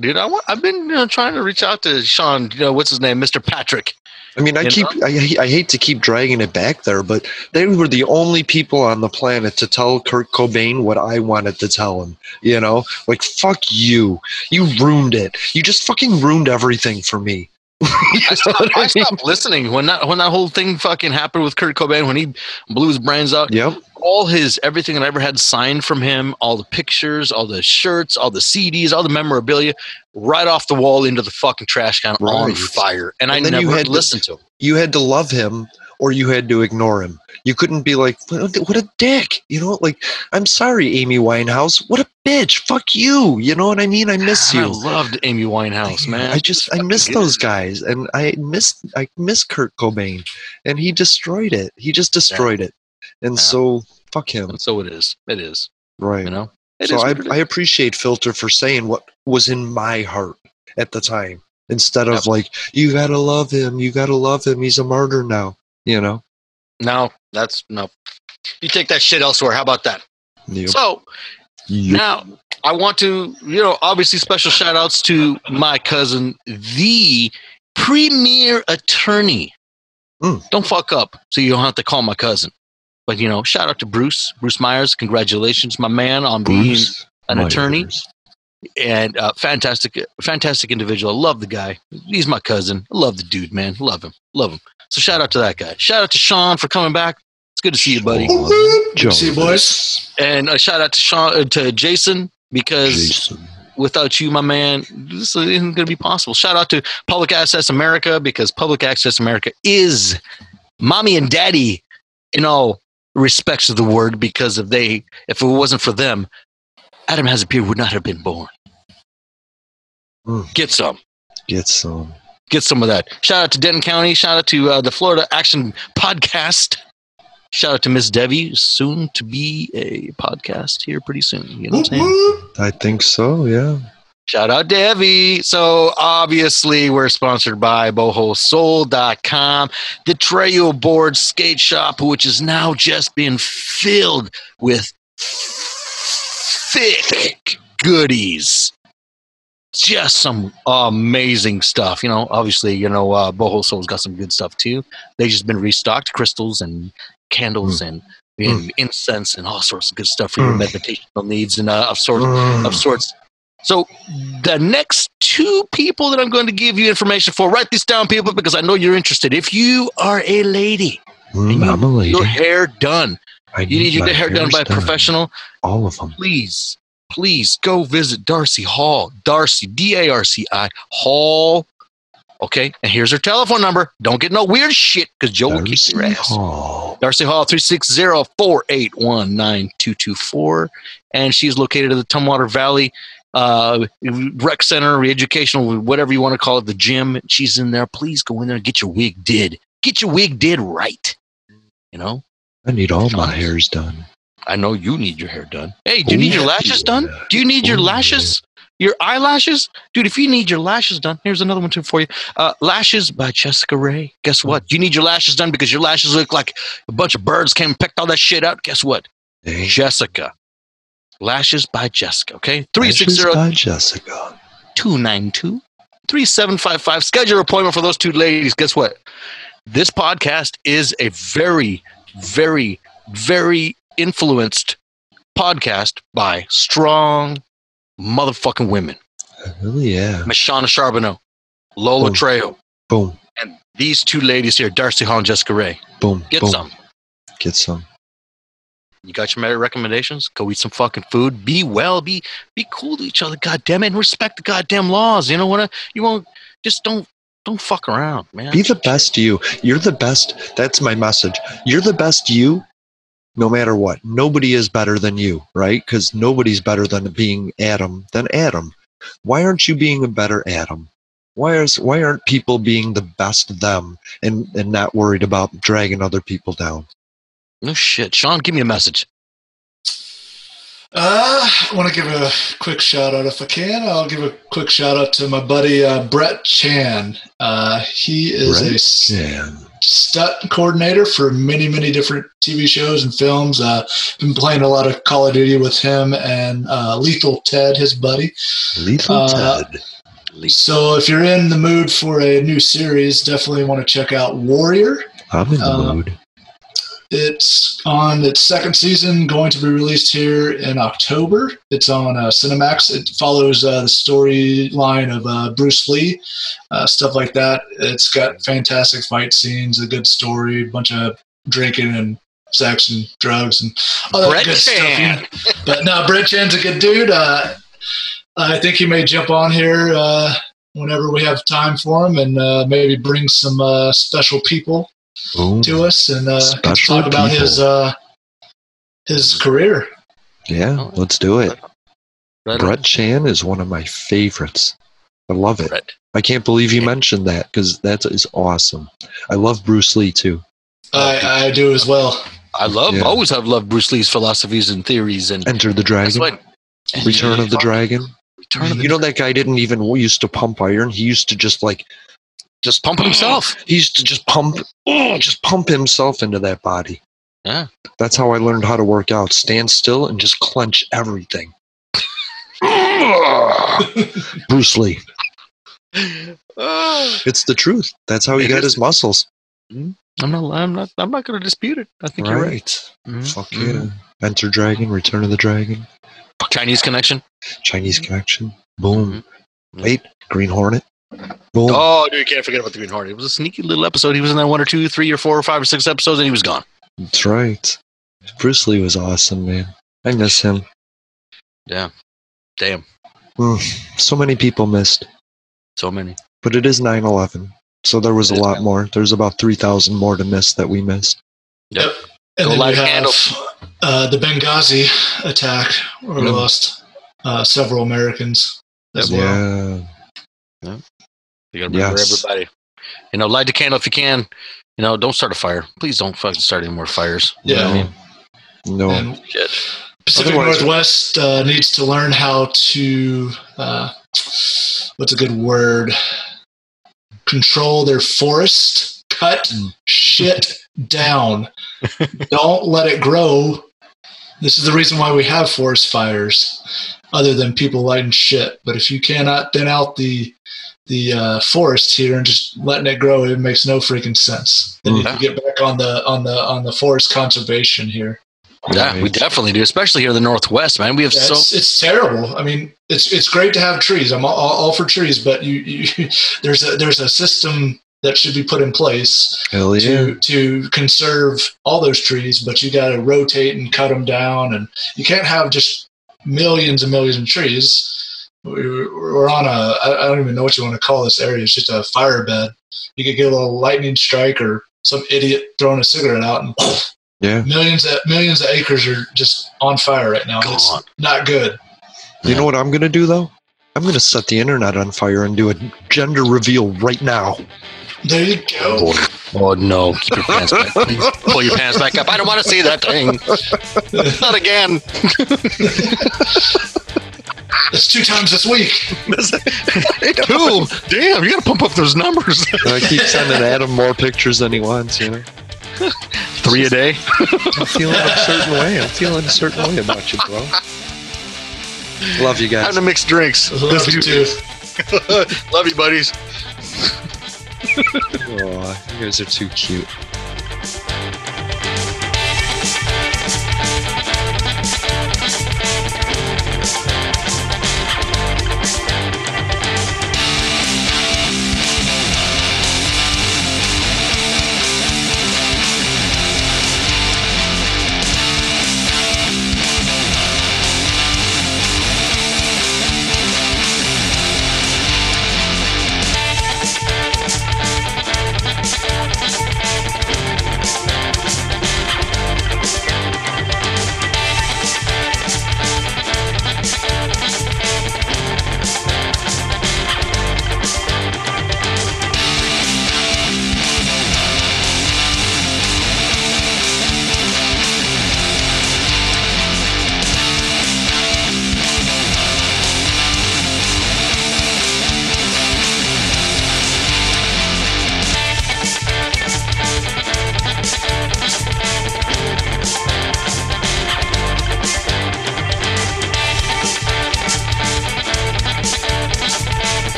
dude. I want. I've been you know, trying to reach out to Sean. You know what's his name, Mr. Patrick. I mean, I You keep I, I hate to keep dragging it back there, but they were the only people on the planet to tell Kurt Cobain what I wanted to tell him. You know, like fuck you, you ruined it. You just fucking ruined everything for me. I stopped, I I stopped listening when that when that whole thing fucking happened with Kurt Cobain when he blew his brains out. Yep. all his everything that I ever had signed from him, all the pictures, all the shirts, all the CDs, all the memorabilia, right off the wall into the fucking trash can on fire. And, I And you never had to- listened to him. You had to love him or you had to ignore him. You couldn't be like, what a, dick. You know, like, I'm sorry, Amy Winehouse. What a bitch. Fuck you. You know what I mean? I miss you. I loved Amy Winehouse, man. I just I miss those guys, and I miss I miss Kurt Cobain, and he destroyed it. He just destroyed it, and so fuck him. And so it is. It is. Right. You know. It so is I what it is. I appreciate Filter for saying what was in my heart at the time, instead of like you gotta love him, you gotta love him. He's a martyr now. You know. No, that's no. You take that shit elsewhere. How about that? Yep. So Yep. now I want to, you know, obviously special shout outs to my cousin, the premier attorney. Mm. Don't fuck up so you don't have to call my cousin. But, you know, shout out to Bruce, Bruce Myers. Congratulations, my man, on being an Myers. attorney and uh, fantastic, fantastic individual. I love the guy. He's my cousin. I love the dude, man. Love him. Love him. So shout out to that guy. Shout out to Sean for coming back. It's good to see you, buddy. See you, boys. And a shout out to Sean uh, to Jason because without you, my man, this isn't going to be possible. Shout out to Public Access America because Public Access America is mommy and daddy in all respects of the word. Because if they, if it wasn't for them, Adam Has a would not have been born. Mm. Get some. Get some. Get some of that. Shout out to Denton County. Shout out to uh, the Florida Action Podcast. Shout out to Miss Debbie, soon to be a podcast here pretty soon. You know what I'm saying? I think so. Yeah. Shout out Debbie. So obviously we're sponsored by bohosoul.com, the Trail Board Skate Shop, which is now just being filled with thick goodies. Just some amazing stuff. You know, obviously, you know, uh, Boho Soul's got some good stuff too. They've just been restocked, crystals and candles and, and incense and all sorts of good stuff for your Mm. meditational needs and uh, of sorts Mm. of sorts. So the next two people that I'm going to give you information for, write this down, people, because I know you're interested. If you are a lady, Mm, I'm a lady. your hair done, I you need your hair done by a professional, All of them. please, please go visit Darcy Hall. Darcy, D A R C I, Hall. Okay, and here's her telephone number. Don't get no weird shit because Joe will kick your ass. Hall. Darcy Hall, 360 481 9224. And she's located at the Tumwater Valley uh, Rec Center, educational, whatever you want to call it, the gym. She's in there. Please go in there and get your wig did. Get your wig did right. You know, I need all my hairs done. I know you need your hair done. Hey, do you Oh, need your lashes done? Do you need your Oh, lashes? Your eyelashes? Dude, if you need your lashes done, here's another one too for you. Uh, lashes by Jessica Ray. Guess what? You need your lashes done because your lashes look like a bunch of birds came and picked all that shit out. Guess what? Jessica. Lashes by Jessica, okay? lashes 360 by Jessica. 292 3755. Schedule an appointment for those two ladies. Guess what? This podcast is a very, very, very influenced podcast by strong motherfucking women. Hell yeah. Miss Shauna Charbonneau, Lola Boom. Trejo, Boom. and these two ladies here, Darcy Hall and Jessica Ray. Boom. Get boom. some. Get some. You got your merit recommendations? Go eat some fucking food. Be well. Be be cool to each other. God damn it, and respect the goddamn laws. You know what? I, You won't just don't don't fuck around, man. Be the best you. You're the best. That's my message. You're the best you no matter what. Nobody is better than you, right? Because nobody's better than being Adam than Adam. Why aren't you being a better Adam? Why is why aren't people being the best of them and, and not worried about dragging other people down? No shit, Sean. Give me a message. Uh, I want to give a quick shout out if I can. I'll give a quick shout out to my buddy uh, Brett Chan. Uh, he is a Brett s- Chan. Stunt coordinator for many, many different TV shows and films. Uh, been playing a lot of Call of Duty with him and uh, Lethal Ted, his buddy. Lethal Uh, Ted. So if you're in the mood for a new series, definitely want to check out Warrior. I'm in the uh, mood. It's on its second season, going to be released here in October. It's on uh, Cinemax. It follows uh, the storyline of uh, Bruce Lee, uh, stuff like that. It's got fantastic fight scenes, a good story, a bunch of drinking and sex and drugs and all that good Chan. stuff. But no, Brett Chan's a good dude. Uh, I think he may jump on here uh, whenever we have time for him and uh, maybe bring some uh, special people Ooh, to us and uh, Special talk about people. his uh, his career. yeah, let's do it. Right on. Brett Chan is one of my favorites. I love it. Brett. I can't believe you mentioned that because that is awesome. I love Bruce Lee too. I, I do as well. I love, Yeah. always have loved Bruce Lee's philosophies and theories, and Enter the Dragon, what Return of the Dragon. Return of the You know that guy didn't even used to pump iron. He used to just like just pump himself. he used to just pump, just pump himself into that body. Yeah. That's how I learned how to work out. Stand still and just clench everything. Bruce Lee. It's the truth. That's how he It got is. his muscles. I'm not. I'm not. I'm not going to dispute it. I think you're right. Right. Mhm. Fuck yeah. Enter Dragon, Return of the Dragon, Chinese connection. Chinese Connection. Boom. Mhm. Wait, Green Hornet. Boom. Oh, dude, you can't forget about the Green Hornet. It was a sneaky little episode. He was in there one or two, three or four or five or six episodes, and he was gone. That's right. Bruce Lee was awesome, man. I miss him. Yeah. Damn. Mm, so many people missed. So many. But it is 9 11. So there was a lot 9/11. more. There's about 3,000 more to miss that we missed. Yep. And Go then light we have uh, the Benghazi attack, where we Mhm. lost uh, several Americans as well. Yeah. You got to remember Yes. everybody. You know, light the candle if you can. You know, don't start a fire. Please don't fucking start any more fires. You know what I Yeah. mean? No. And Shit. Pacific Otherwise- Northwest uh, needs to learn how to uh, what's a good word? Control their forest. Cut Mm. shit down. Don't let it grow. This is the reason why we have forest fires, other than people lighting shit. But if you cannot thin out the the uh, forest here and just letting it grow, it makes no freaking sense. Then you Yeah. can get back on the on the on the forest conservation here. Yeah, we definitely do, especially here in the Northwest, man. We have Yeah, so it's, it's terrible. I mean, it's it's great to have trees. I'm all, all all for trees, but you, you there's a there's a system that should be put in place Hell yeah. to to conserve all those trees. But you got to rotate and cut them down, and you can't have just millions and millions of trees. We're we're on a, I don't even know what you want to call this area. It's just a fire bed. You could get a little lightning strike or some idiot throwing a cigarette out, and Yeah. millions of millions of acres are just on fire right now. It's not good. You know what I'm going to do, though? I'm going to set the internet on fire and do a gender reveal right now. There you go. Oh Oh, no! Keep your pants back. Please pull your pants back up. I don't want to see that thing. Not again. It's two times this week. Two. Damn! You got to pump up those numbers. I keep sending Adam more pictures than he wants, you know? Three a day. I'm feeling a certain way. I'm feeling a certain way about you, bro. Love you Time guys. to mix drinks. Love you too. Love you, buddies. Oh, you guys are too cute.